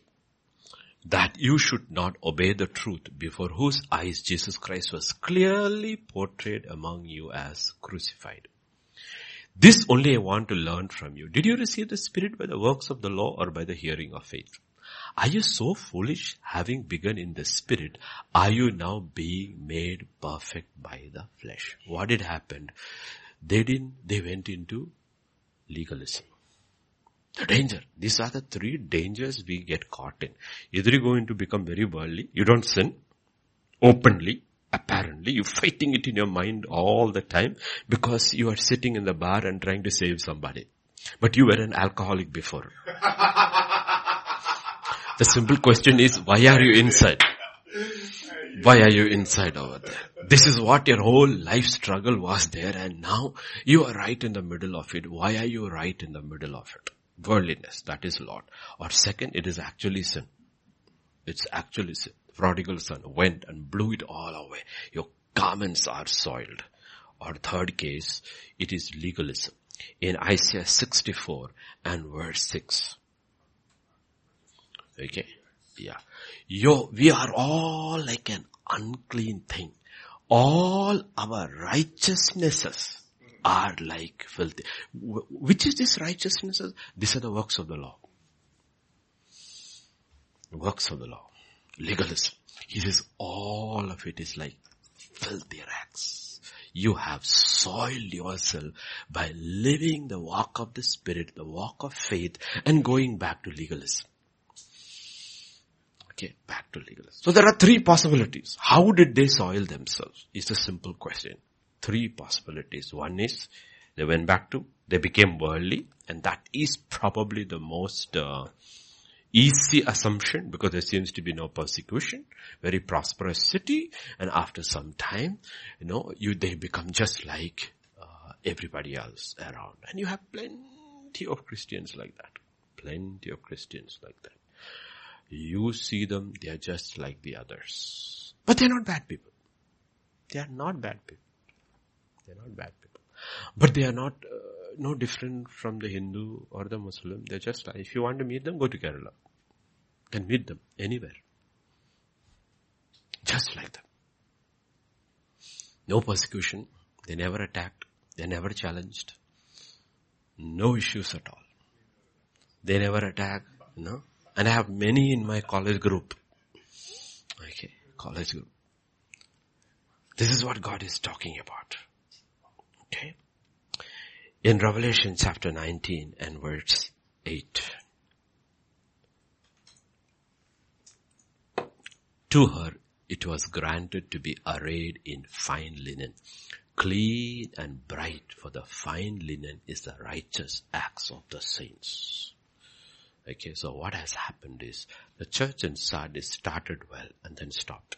that you should not obey the truth before whose eyes Jesus Christ was clearly portrayed among you as crucified. This only I want to learn from you. Did you receive the Spirit by the works of the law or by the hearing of faith? Are you so foolish having begun in the Spirit? Are you now being made perfect by the flesh? What did happen? They didn't, they went into legalism. The danger. These are the three dangers we get caught in. Either you're going to become very worldly, you don't sin openly, apparently, you're fighting it in your mind all the time because you are sitting in the bar and trying to save somebody. But you were an alcoholic before. the simple question is, why are you inside? Why are you inside over there? This is what your whole life struggle was there and now you are right in the middle of it. Why are you right in the middle of it? Worldliness, that is Lot. Or second, it is actually sin. It's actually sin. Prodigal son went and blew it all away. Your garments are soiled. Or third case, it is legalism. In Isaiah 64 and verse 6. Okay. Yeah. Yo, we are all like an unclean thing. All our righteousnesses are like filthy. Which is this righteousnesses? These are the works of the law. Works of the law. Legalism. He says all of it is like filthy rags. You have soiled yourself by living the walk of the spirit, the walk of faith and going back to legalism. Okay, back to legalism. So there are three possibilities. How did they soil themselves? Is a simple question. Three possibilities. One is they went back to, they became worldly and that is probably the most uh, easy assumption because there seems to be no persecution, very prosperous city and after some time, you know, you, they become just like uh, everybody else around and you have plenty of Christians like that. Plenty of Christians like that. You see them, they are just like the others. But they're not bad people. They are not bad people. They're not bad people. But they are not uh, no different from the Hindu or the Muslim. They're just, if you want to meet them, go to Kerala. Can meet them anywhere. Just like them. No persecution. They never attacked. They never challenged. No issues at all. They never attack, no. And I have many in my college group. Okay, college group. This is what God is talking about. In Revelation chapter 19 and verse 8. To her it was granted to be arrayed in fine linen, clean and bright, for the fine linen is the righteous acts of the saints. Okay, so what has happened is the church in Sardis started well and then stopped.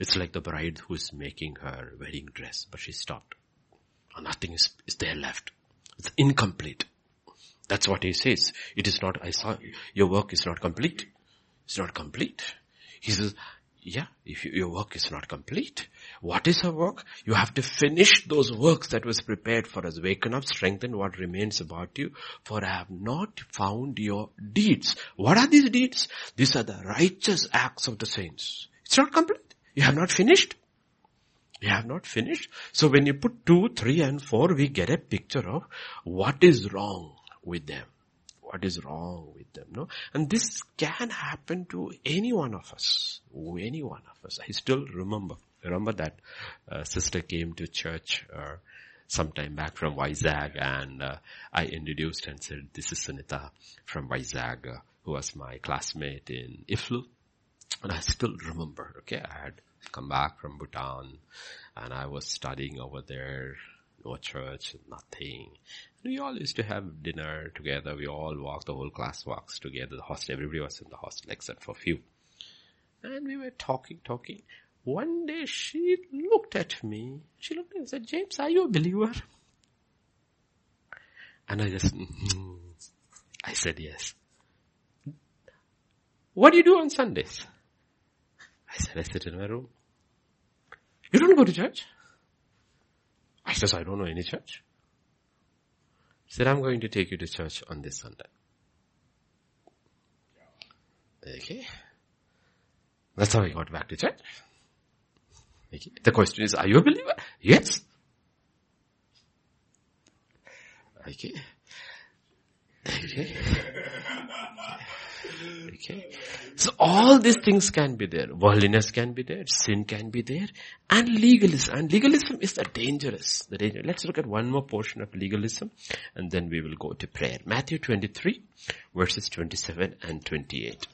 It's like the bride who is making her wedding dress, but she stopped. Nothing is, is there left. It's incomplete. That's what he says. It is not, I saw, your work is not complete. It's not complete. He says, yeah, if you, your work is not complete, what is her work? You have to finish those works that was prepared for us. Waken up, strengthen what remains about you, for I have not found your deeds. What are these deeds? These are the righteous acts of the saints. It's not complete. You have not finished. We have not finished. So when you put two, three and four, we get a picture of what is wrong with them. What is wrong with them, no? And this can happen to any one of us. Any one of us. I still remember, remember that uh, sister came to church, uh, sometime back from Vizag and uh, I introduced and said, this is Sunita from Vizag, uh, who was my classmate in EFLU. And I still remember, okay, I had come back from Bhutan and I was studying over there, no church, nothing. We all used to have dinner together. We all walked, the whole class walks together. The hostel, everybody was in the hostel except for few. And we were talking, talking. One day she looked at me. She looked at me and said, James, are you a believer? And I just, mm-hmm. I said yes. What do you do on Sundays? I said, I sit in my room. You don't go to church? I says, I don't know any church. He said, I'm going to take you to church on this Sunday. Okay. That's how I got back to church. Okay. The question is, are you a believer? Yes. Okay. Okay. Okay. So all these things can be there. Worldliness can be there. Sin can be there. And legalism. And legalism is the dangerous. The. Let's look at one more portion of legalism and then we will go to prayer. Matthew 23 verses 27 and 28.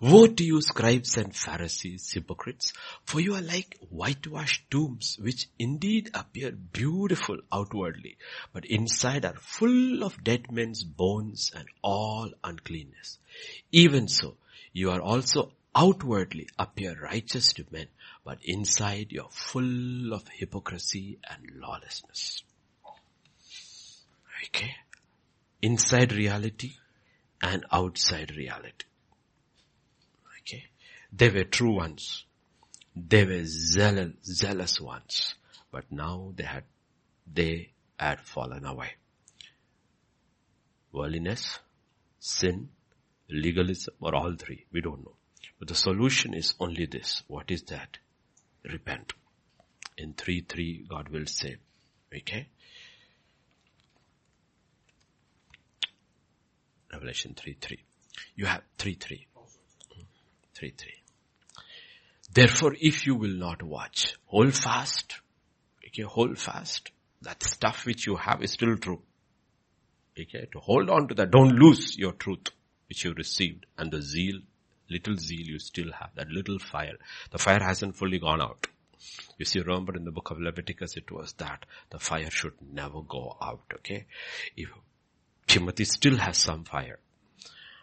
Woe to you scribes and Pharisees, hypocrites, for you are like whitewashed tombs, which indeed appear beautiful outwardly, but inside are full of dead men's bones and all uncleanness. Even so, you are also outwardly appear righteous to men, but inside you are full of hypocrisy and lawlessness. Okay? Inside reality and outside reality. They were true ones. They were zealous, zealous ones. But now they had, they had fallen away. Worldliness, sin, legalism, or all three. We don't know. But the solution is only this. What is that? Repent. In 3-3, God will say. Okay? Revelation 3-3. You have 3-3. 3-3. Hmm? Therefore, if you will not watch, hold fast. Okay, hold fast. That stuff which you have is still true. Okay, to hold on to that, don't lose your truth which you received and the zeal, little zeal you still have, that little fire. The fire hasn't fully gone out. You see, remember in the book of Leviticus it was that the fire should never go out, okay? If Timothy still has some fire.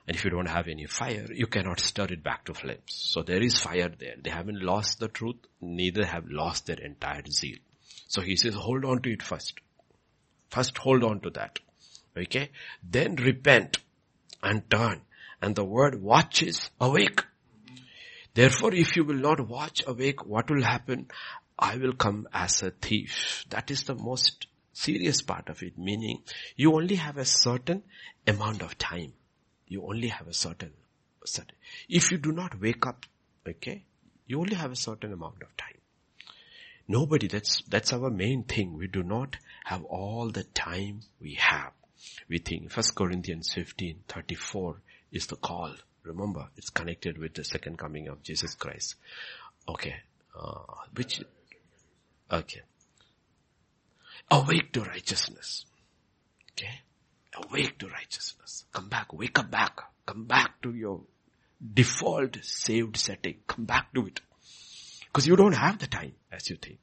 And if you don't have any fire, you cannot stir it back to flames. So there is fire there. They haven't lost the truth, neither have lost their entire zeal. So he says, hold on to it first. First hold on to that. Okay? Then repent and turn. And the word watch is awake. Therefore, if you will not watch awake, what will happen? I will come as a thief. That is the most serious part of it, meaning you only have a certain amount of time. You only have a certain, certain. If you do not wake up, okay, you only have a certain amount of time. Nobody, that's, that's our main thing. We do not have all the time we have. We think First Corinthians 15, 34 is the call. Remember, it's connected with the second coming of Jesus Christ. Okay. Uh, which, okay. Awake to righteousness. Okay. Awake to righteousness. Come back, wake up back. Come back to your default saved setting. Come back to it. Because you don't have the time as you think.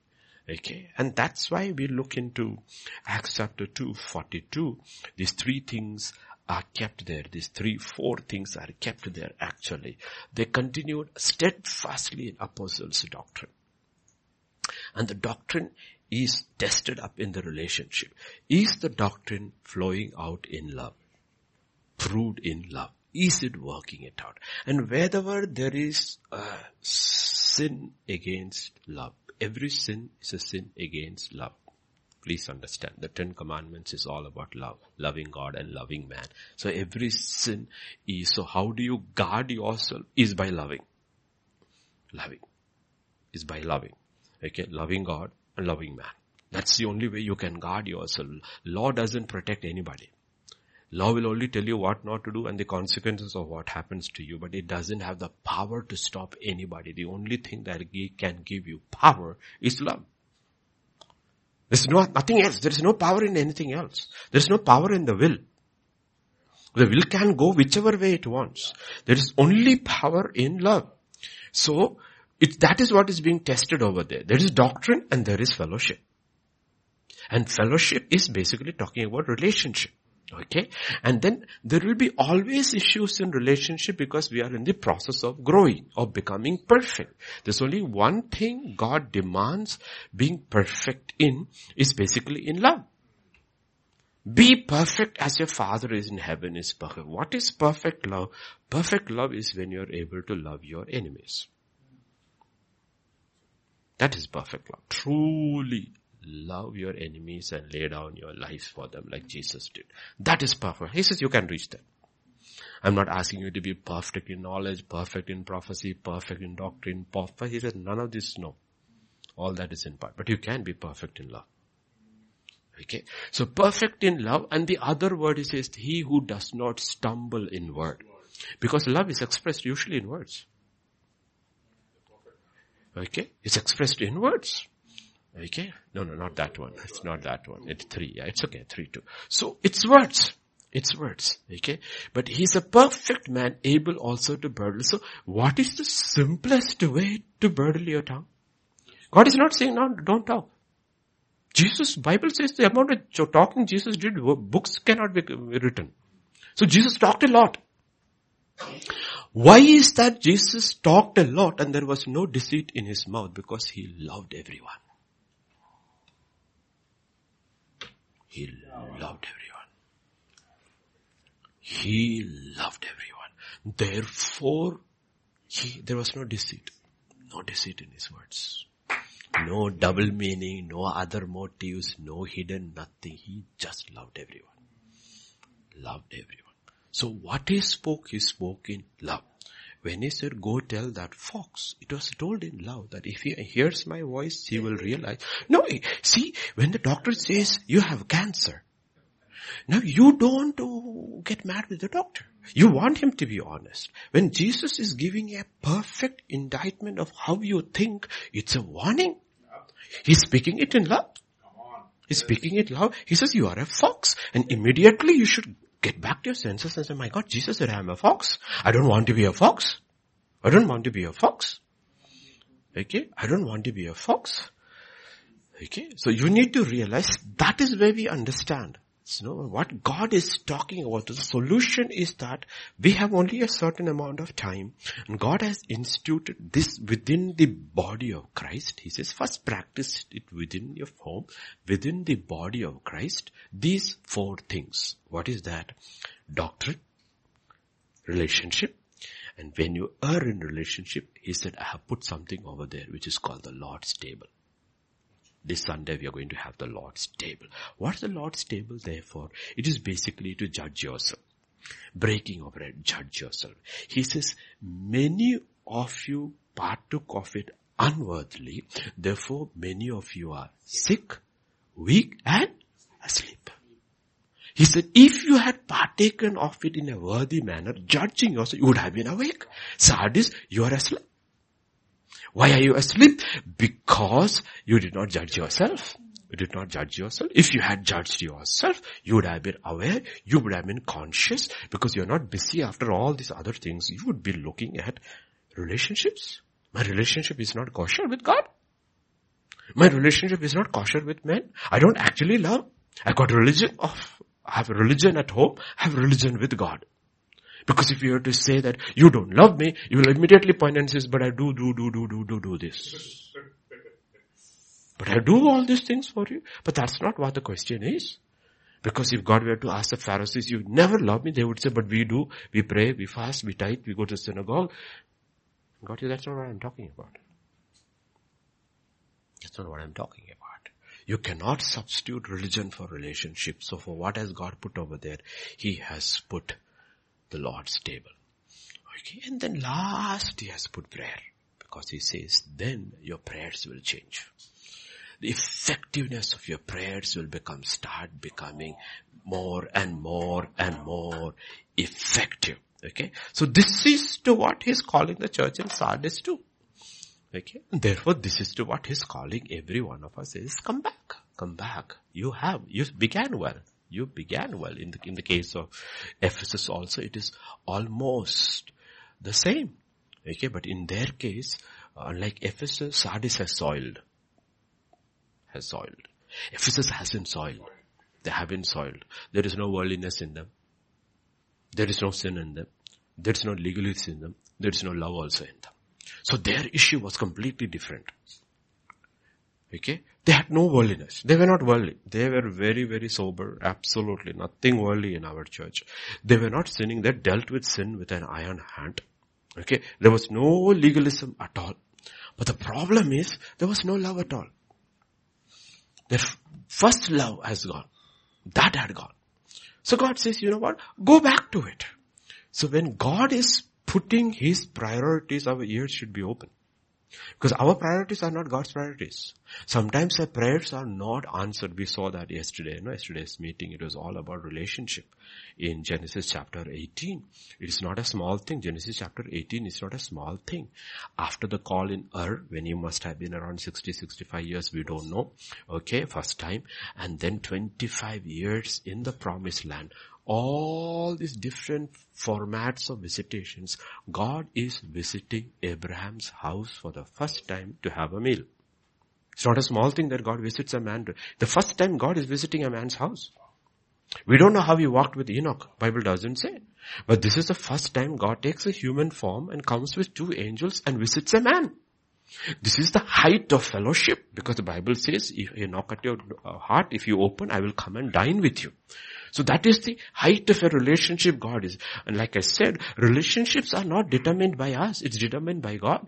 Okay. And that's why we look into Acts chapter 2, 42. These three things are kept there. These three, four things are kept there actually. They continued steadfastly in apostles' doctrine. And the doctrine is tested up in the relationship. Is the doctrine flowing out in love? Proved in love? Is it working it out? And wherever there is a sin against love, every sin is a sin against love. Please understand, the Ten Commandments is all about love, loving God and loving man. So every sin is, so how do you guard yourself is by loving. Loving. Is by loving. Okay, loving God a loving man. That's the only way you can guard yourself. Law doesn't protect anybody. Law will only tell you what not to do and the consequences of what happens to you, but it doesn't have the power to stop anybody. The only thing that can give you power is love. There's no, nothing else. There is no power in anything else. There is no power in the will. The will can go whichever way it wants. There is only power in love. So, it, that is what is being tested over there. There is doctrine and there is fellowship. And fellowship is basically talking about relationship. Okay. And then there will be always issues in relationship because we are in the process of growing, of becoming perfect. There's only one thing God demands being perfect in is basically in love. Be perfect as your father is in heaven is perfect. What is perfect love? Perfect love is when you're able to love your enemies. That is perfect love. Truly love your enemies and lay down your lives for them like Jesus did. That is perfect. He says you can reach that. I'm not asking you to be perfect in knowledge, perfect in prophecy, perfect in doctrine, perfect. He says none of this, no. All that is in part. But you can be perfect in love. Okay. So perfect in love and the other word is says he who does not stumble in word. Because love is expressed usually in words. Okay. It's expressed in words. Okay. No, no, not that one. It's not that one. It's three. Yeah, it's okay. Three, two. So it's words. It's words. Okay. But he's a perfect man able also to burden. So what is the simplest way to burden your tongue? God is not saying, no, don't talk. Jesus, Bible says the amount of talking Jesus did, books cannot be written. So Jesus talked a lot. Why is that Jesus talked a lot and there was no deceit in his mouth? Because he loved everyone. He loved everyone. He loved everyone. Therefore, he, there was no deceit. No deceit in his words. No double meaning, no other motives, no hidden nothing. He just loved everyone. Loved everyone. So what he spoke, he spoke in love. When he said, go tell that fox, it was told in love that if he hears my voice, he will realize. No, see, when the doctor says you have cancer, now you don't get mad with the doctor. You want him to be honest. When Jesus is giving a perfect indictment of how you think, it's a warning. He's speaking it in love. He's speaking it loud. He says, you are a fox. And immediately you should get back to your senses and say, my God, Jesus said I am a fox. I don't want to be a fox. I don't want to be a fox. Okay? I don't want to be a fox. Okay? So you need to realize that is where we understand so what God is talking about, the solution is that we have only a certain amount of time and God has instituted this within the body of Christ. He says first practice it within your home, within the body of Christ. These four things. What is that? Doctrine, relationship, and when you are in relationship, he said, I have put something over there which is called the Lord's table. This Sunday we are going to have the Lord's table. What's the Lord's table there for? It is basically to judge yourself. Breaking of bread, judge yourself. He says, many of you partook of it unworthily, therefore many of you are sick, weak and asleep. He said, if you had partaken of it in a worthy manner, judging yourself, you would have been awake. Sardis, you are asleep. Why are you asleep? Because you did not judge yourself. You did not judge yourself. If you had judged yourself, you would have been aware, you would have been conscious, because you're not busy after all these other things. You would be looking at relationships. My relationship is not kosher with God. My relationship is not kosher with men. I don't actually love. I got religion of, I have religion at home, I have religion with God. Because if you were to say that you don't love me, you will immediately point and says, but I do, do, do, do, do, do, do this. But I do all these things for you. But that's not what the question is. Because if God were to ask the Pharisees, you never love me, they would say, but we do, we pray, we fast, we tithe, we go to synagogue. God, that's not what I'm talking about. That's not what I'm talking about. You cannot substitute religion for relationship. So for what has God put over there? He has put the Lord's table. Okay, and then last he has put prayer because he says then your prayers will change. The effectiveness of your prayers will become, start becoming more and more and more effective. Okay. So this is to what he's calling the church in Sardis to. Okay. And therefore this is to what he's calling every one of us is come back. Come back. You have, you began well you began well. In the, in the case of Ephesus also, it is almost the same. Okay, but in their case, uh, unlike Ephesus, Sardis has soiled. Has soiled. Ephesus hasn't soiled. They haven't soiled. There is no worldliness in them. There is no sin in them. There is no legalism in them. There is no love also in them. So their issue was completely different. Okay? They had no worldliness. They were not worldly. They were very, very sober. Absolutely nothing worldly in our church. They were not sinning. They dealt with sin with an iron hand. Okay? There was no legalism at all. But the problem is, there was no love at all. Their first love has gone. That had gone. So God says, you know what? Go back to it. So when God is putting His priorities, our ears should be open. Because our priorities are not God's priorities. Sometimes our prayers are not answered. We saw that yesterday, no, yesterday's meeting. It was all about relationship in Genesis chapter 18. It is not a small thing. Genesis chapter 18 is not a small thing. After the call in Ur, when you must have been around 60, 65 years, we don't know. Okay, first time. And then 25 years in the promised land. All these different formats of visitations. God is visiting Abraham's house for the first time to have a meal. It's not a small thing that God visits a man. The first time God is visiting a man's house. We don't know how he walked with Enoch. Bible doesn't say. But this is the first time God takes a human form and comes with two angels and visits a man. This is the height of fellowship because the Bible says, if you knock at your heart, if you open, I will come and dine with you. So that is the height of a relationship God is. And like I said, relationships are not determined by us, it's determined by God.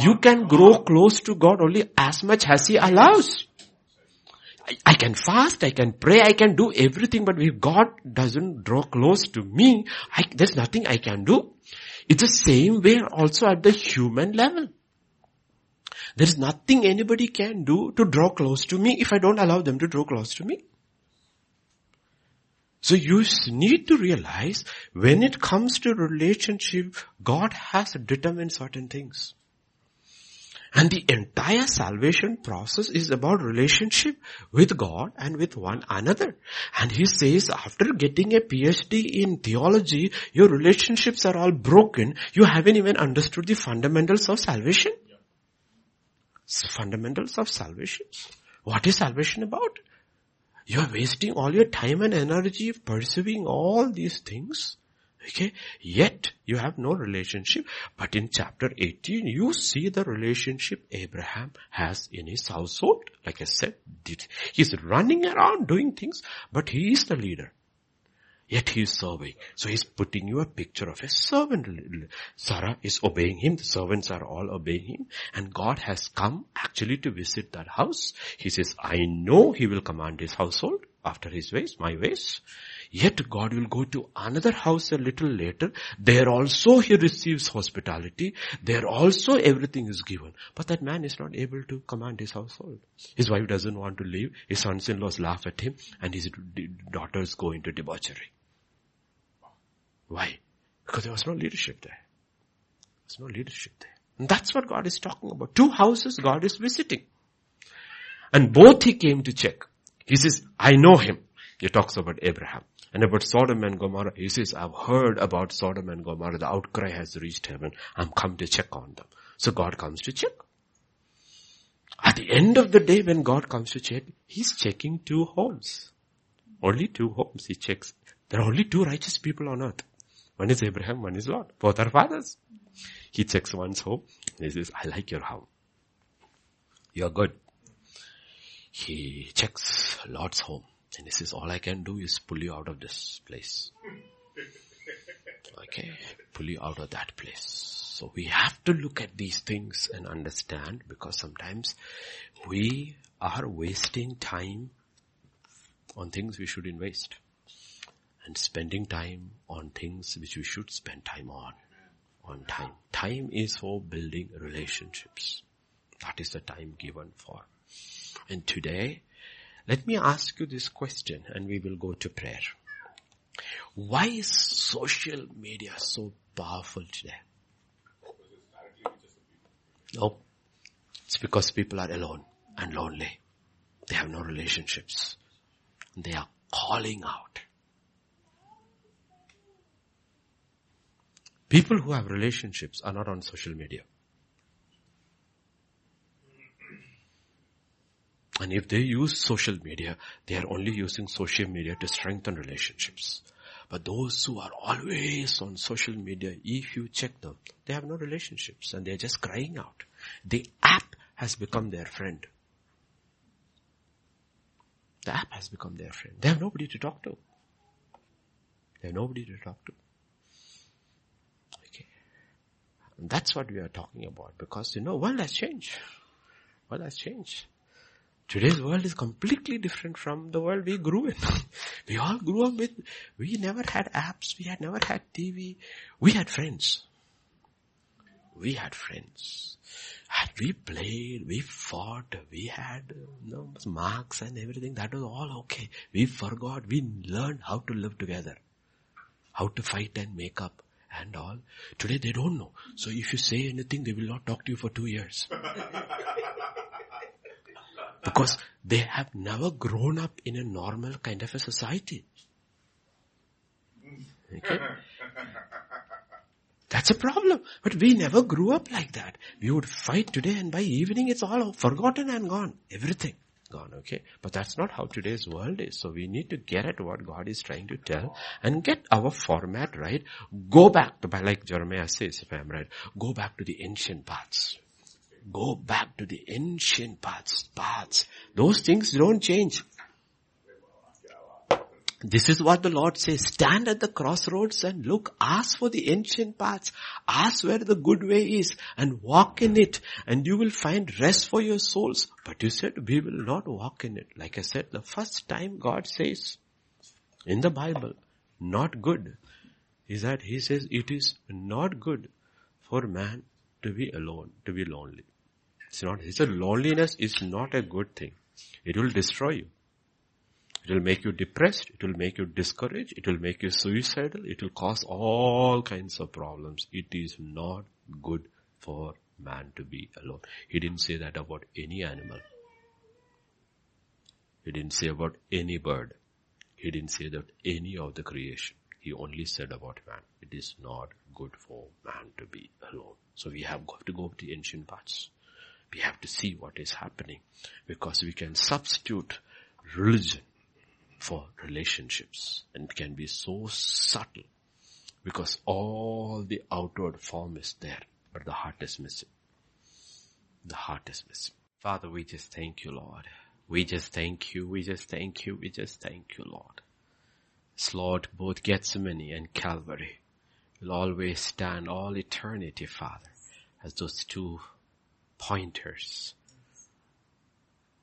You can grow close to God only as much as He allows. I, I, can fast, I can pray, I can do everything, but if God doesn't draw close to me, I, there's nothing I can do. It's the same way also at the human level. There is nothing anybody can do to draw close to me if I don't allow them to draw close to me. So you need to realize when it comes to relationship, God has determined certain things. And the entire salvation process is about relationship with God and with one another. And he says after getting a PhD in theology, your relationships are all broken. You haven't even understood the fundamentals of salvation. Fundamentals of salvation. What is salvation about? You are wasting all your time and energy pursuing all these things Okay. Yet you have no relationship. But in chapter 18, you see the relationship Abraham has in his household. Like I said, he's running around doing things, but he is the leader. Yet he is serving. So he's putting you a picture of a servant. Sarah is obeying him. The servants are all obeying him. And God has come actually to visit that house. He says, I know he will command his household after his ways, my ways. Yet God will go to another house a little later. There also he receives hospitality. There also everything is given. But that man is not able to command his household. His wife doesn't want to leave. His sons-in-laws laugh at him and his daughters go into debauchery. Why? Because there was no leadership there. There was no leadership there. And that's what God is talking about. Two houses God is visiting. And both he came to check. He says, I know him. He talks about Abraham. And about Sodom and Gomorrah, he says, I've heard about Sodom and Gomorrah. The outcry has reached heaven. I'm come to check on them. So God comes to check. At the end of the day, when God comes to check, He's checking two homes. Only two homes He checks. There are only two righteous people on earth. One is Abraham, one is Lot. Both are fathers. He checks one's home. He says, I like your home. You're good. He checks Lot's home. And he says, all I can do is pull you out of this place. Okay, pull you out of that place. So we have to look at these things and understand because sometimes we are wasting time on things we shouldn't waste and spending time on things which we should spend time on. On time. Time is for building relationships. That is the time given for. And today, let me ask you this question and we will go to prayer. Why is social media so powerful today? No. It's because people are alone and lonely. They have no relationships. They are calling out. People who have relationships are not on social media. And if they use social media, they are only using social media to strengthen relationships. But those who are always on social media, if you check them, they have no relationships and they're just crying out. The app has become their friend. The app has become their friend. They have nobody to talk to. They have nobody to talk to. Okay. And that's what we are talking about because you know, world has changed. World has changed. Today's world is completely different from the world we grew in. we all grew up with, we never had apps, we had never had TV, we had friends. We had friends. And we played, we fought, we had you know, marks and everything. That was all okay. We forgot, we learned how to live together. How to fight and make up and all. Today they don't know. So if you say anything, they will not talk to you for two years. because they have never grown up in a normal kind of a society. Okay? That's a problem. But we never grew up like that. We would fight today and by evening it's all forgotten and gone. Everything gone, okay? But that's not how today's world is. So we need to get at what God is trying to tell and get our format right. Go back to, like Jeremiah says, if I'm right, go back to the ancient paths. Go back to the ancient paths, paths. Those things don't change. This is what the Lord says. Stand at the crossroads and look. Ask for the ancient paths. Ask where the good way is and walk in it and you will find rest for your souls. But you said we will not walk in it. Like I said, the first time God says in the Bible, not good, is that He says it is not good for man to be alone, to be lonely. It's not, He said loneliness is not a good thing. It will destroy you. It will make you depressed. It will make you discouraged. It will make you suicidal. It will cause all kinds of problems. It is not good for man to be alone. He didn't say that about any animal. He didn't say about any bird. He didn't say that any of the creation. He only said about man. It is not good for man to be alone. So we have got to go to the ancient parts. We have to see what is happening because we can substitute religion for relationships and can be so subtle because all the outward form is there, but the heart is missing. The heart is missing. Father, we just thank you, Lord. We just thank you. We just thank you. We just thank you, Lord. This Lord, both Gethsemane and Calvary will always stand all eternity, Father, as those two pointers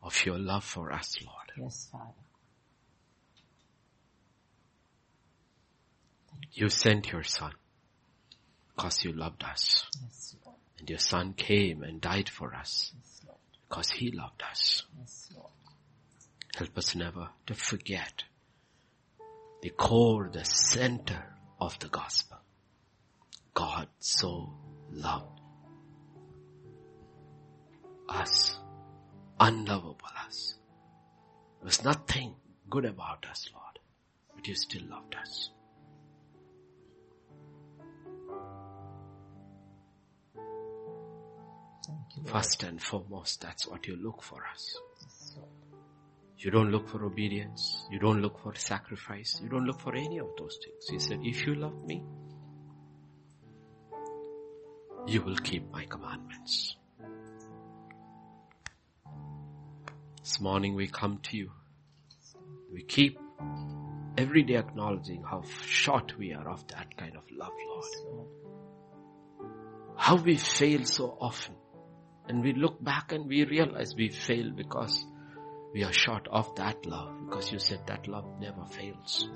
of your love for us, Lord. Yes, Father. You sent your son because you loved us. Yes, And your son came and died for us Yes, because he loved us. Yes, Help us never to forget the core, the center of the gospel. God so loved us, unlovable us. There was nothing good about us, Lord, but you still loved us. First and foremost, that's what you look for us. You don't look for obedience. You don't look for sacrifice. You don't look for any of those things. He said, if you love me, you will keep my commandments. This morning we come to you. We keep every day acknowledging how short we are of that kind of love, Lord. How we fail so often. And we look back and we realize we fail because we are short of that love. Because you said that love never fails.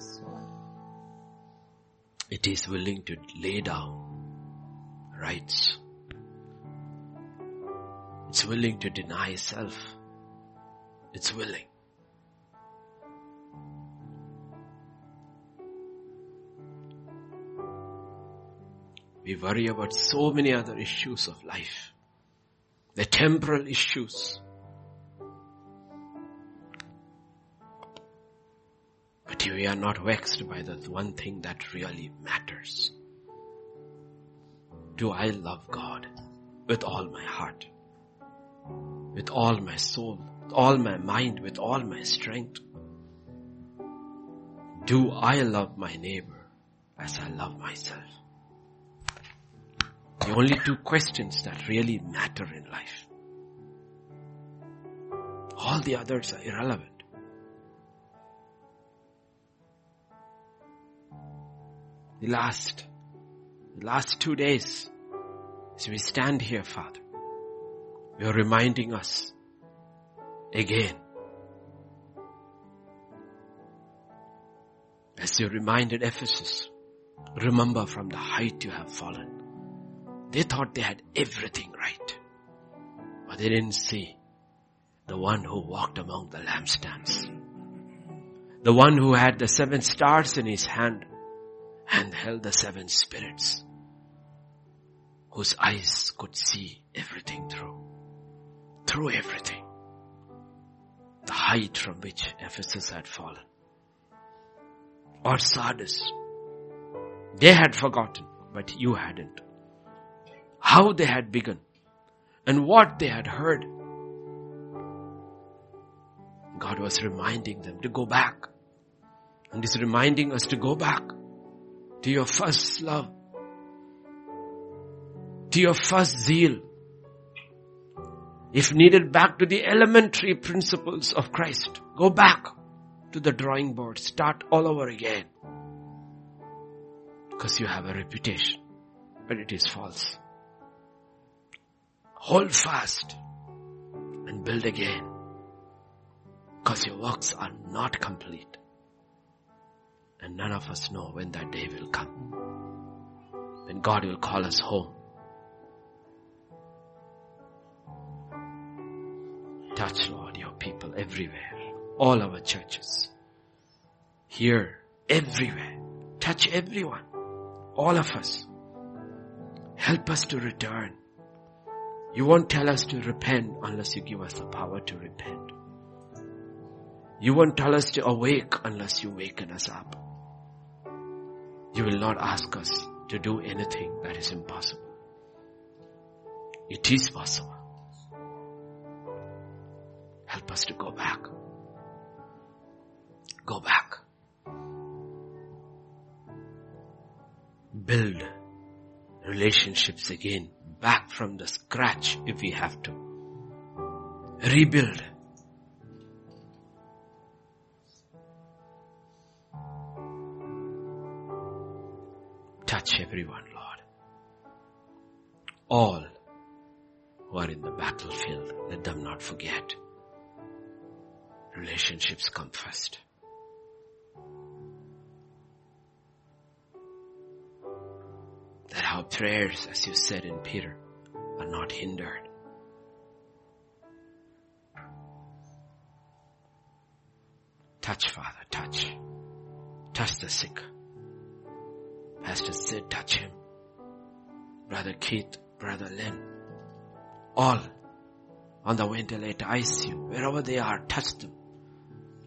It is willing to lay down rights. It's willing to deny self. It's willing. We worry about so many other issues of life. The temporal issues. But we are not vexed by the one thing that really matters. Do I love God with all my heart? With all my soul? With all my mind? With all my strength? Do I love my neighbor as I love myself? The only two questions that really matter in life. All the others are irrelevant. The last, the last two days, as we stand here, Father, you're reminding us again. As you reminded Ephesus, remember from the height you have fallen. They thought they had everything right. But they didn't see the one who walked among the lampstands. The one who had the seven stars in his hand and held the seven spirits whose eyes could see everything through. Through everything. The height from which Ephesus had fallen. Or Sardis. They had forgotten, but you hadn't. How they had begun and what they had heard. God was reminding them to go back. And He's reminding us to go back to your first love, to your first zeal. If needed, back to the elementary principles of Christ. Go back to the drawing board. Start all over again. Because you have a reputation, but it is false. Hold fast and build again. Because your works are not complete. And none of us know when that day will come. When God will call us home. Touch, Lord, your people everywhere. All our churches. Here, everywhere. Touch everyone. All of us. Help us to return. You won't tell us to repent unless you give us the power to repent. You won't tell us to awake unless you waken us up. You will not ask us to do anything that is impossible. It is possible. Help us to go back. Go back. Build relationships again, back from the scratch if we have to. Rebuild. Touch everyone, Lord. All who are in the battlefield, let them not forget. Relationships come first. That our prayers, as you said in Peter, are not hindered. Touch, Father, touch. Touch the sick. Pastor Sid, touch him. Brother Keith, Brother Lynn. All on the ventilator, ICU, wherever they are, touch them.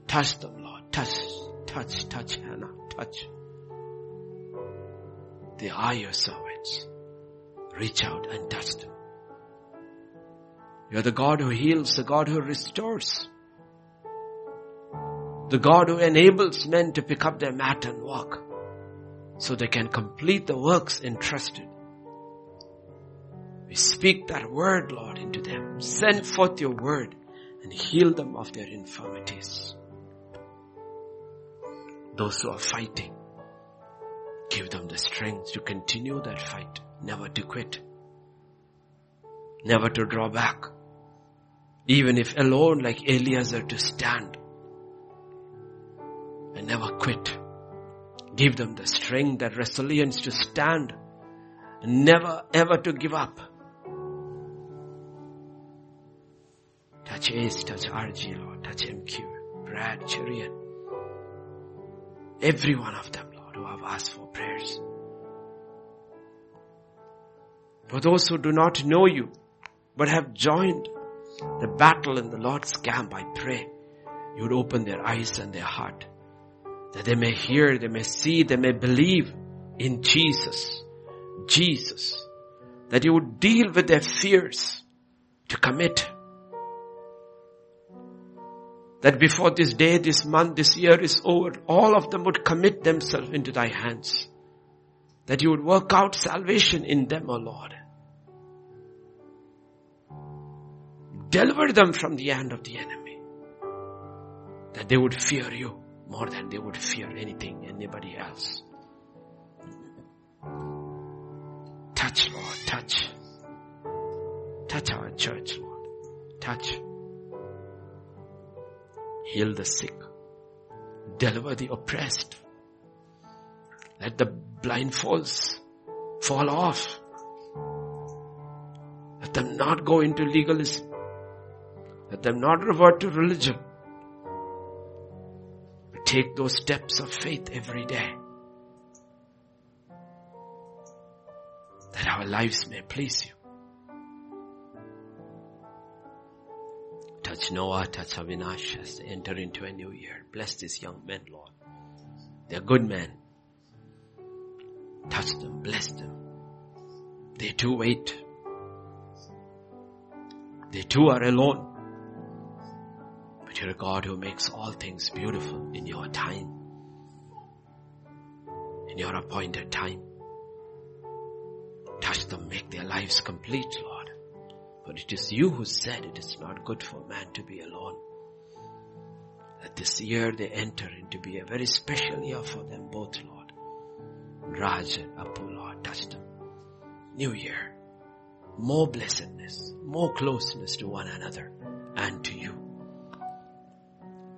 Touch them, Lord. Touch, touch, touch Hannah, touch. They are your servants. Reach out and touch them. You're the God who heals, the God who restores. The God who enables men to pick up their mat and walk so they can complete the works entrusted. We speak that word, Lord, into them. Send forth your word and heal them of their infirmities. Those who are fighting, give them the strength to continue that fight, never to quit, never to draw back, even if alone like Eleazar to stand. And never quit. Give them the strength, the resilience to stand. And never ever to give up. Touch Ace, touch RG, Lord, touch MQ, Brad, Cherian. Every one of them, Who have asked for prayers. For those who do not know you, but have joined the battle in the Lord's camp, I pray you would open their eyes and their heart that they may hear, they may see, they may believe in Jesus. Jesus. That you would deal with their fears to commit. That before this day, this month, this year is over, all of them would commit themselves into thy hands. That you would work out salvation in them, O Lord. Deliver them from the hand of the enemy. That they would fear you more than they would fear anything, anybody else. Touch, Lord, touch. Touch our church, Lord. Touch. Heal the sick. Deliver the oppressed. Let the blindfolds fall off. Let them not go into legalism. Let them not revert to religion. But take those steps of faith every day. That our lives may please you. Touch Noah, touch Avinash as they enter into a new year. Bless these young men, Lord. They're good men. Touch them, bless them. They too wait. They too are alone. But you're a God who makes all things beautiful in your time. In your appointed time. Touch them, make their lives complete, Lord. For it is you who said it is not good for man to be alone. That this year they enter into be a very special year for them both, Lord. Raj and Apu, Lord, touch them. New year. More blessedness, more closeness to one another and to you.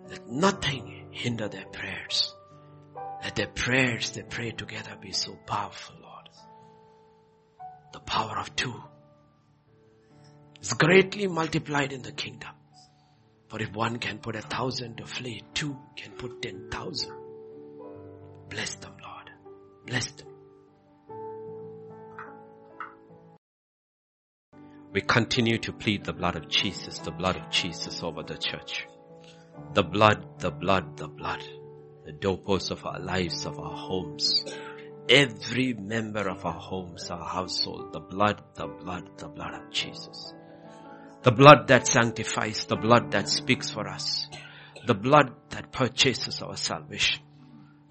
Let nothing hinder their prayers. Let their prayers they pray together be so powerful, Lord. The power of two is greatly multiplied in the kingdom. For if one can put a thousand to flee, two can put ten thousand. Bless them, Lord. Bless them. We continue to plead the blood of Jesus, the blood of Jesus over the church. The blood, the blood, the blood. The doorposts of our lives, of our homes. Every member of our homes, our household. The blood, the blood, the blood of Jesus. The blood that sanctifies, the blood that speaks for us. The blood that purchases our salvation.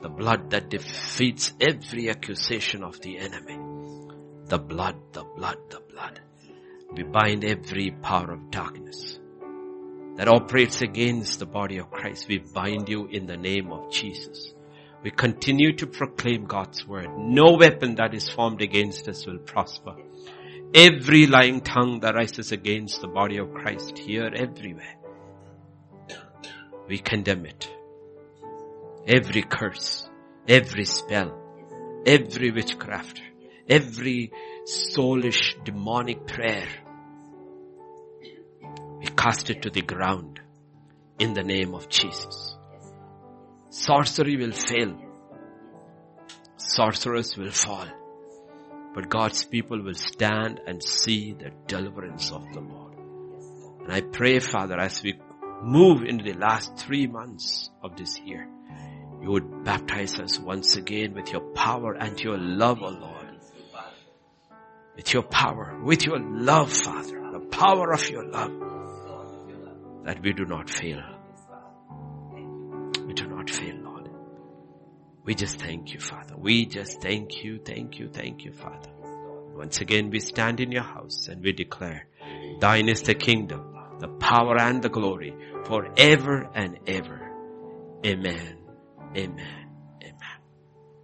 The blood that defeats every accusation of the enemy. The blood, the blood, the blood. We bind every power of darkness that operates against the body of Christ. We bind you in the name of Jesus. We continue to proclaim God's word. No weapon that is formed against us will prosper. Every lying tongue that rises against the body of Christ here, everywhere, we condemn it. Every curse, every spell, every witchcraft, every soulish demonic prayer, we cast it to the ground in the name of Jesus. Sorcery will fail. Sorcerers will fall. But God's people will stand and see the deliverance of the Lord. And I pray, Father, as we move into the last three months of this year, you would baptize us once again with your power and your love, O Lord. With your power, with your love, Father, the power of your love, that we do not fail. We do not fail. We just thank you, Father. We just thank you, thank you, thank you, Father. Once again, we stand in your house and we declare, thine is the kingdom, the power and the glory forever and ever. Amen. Amen.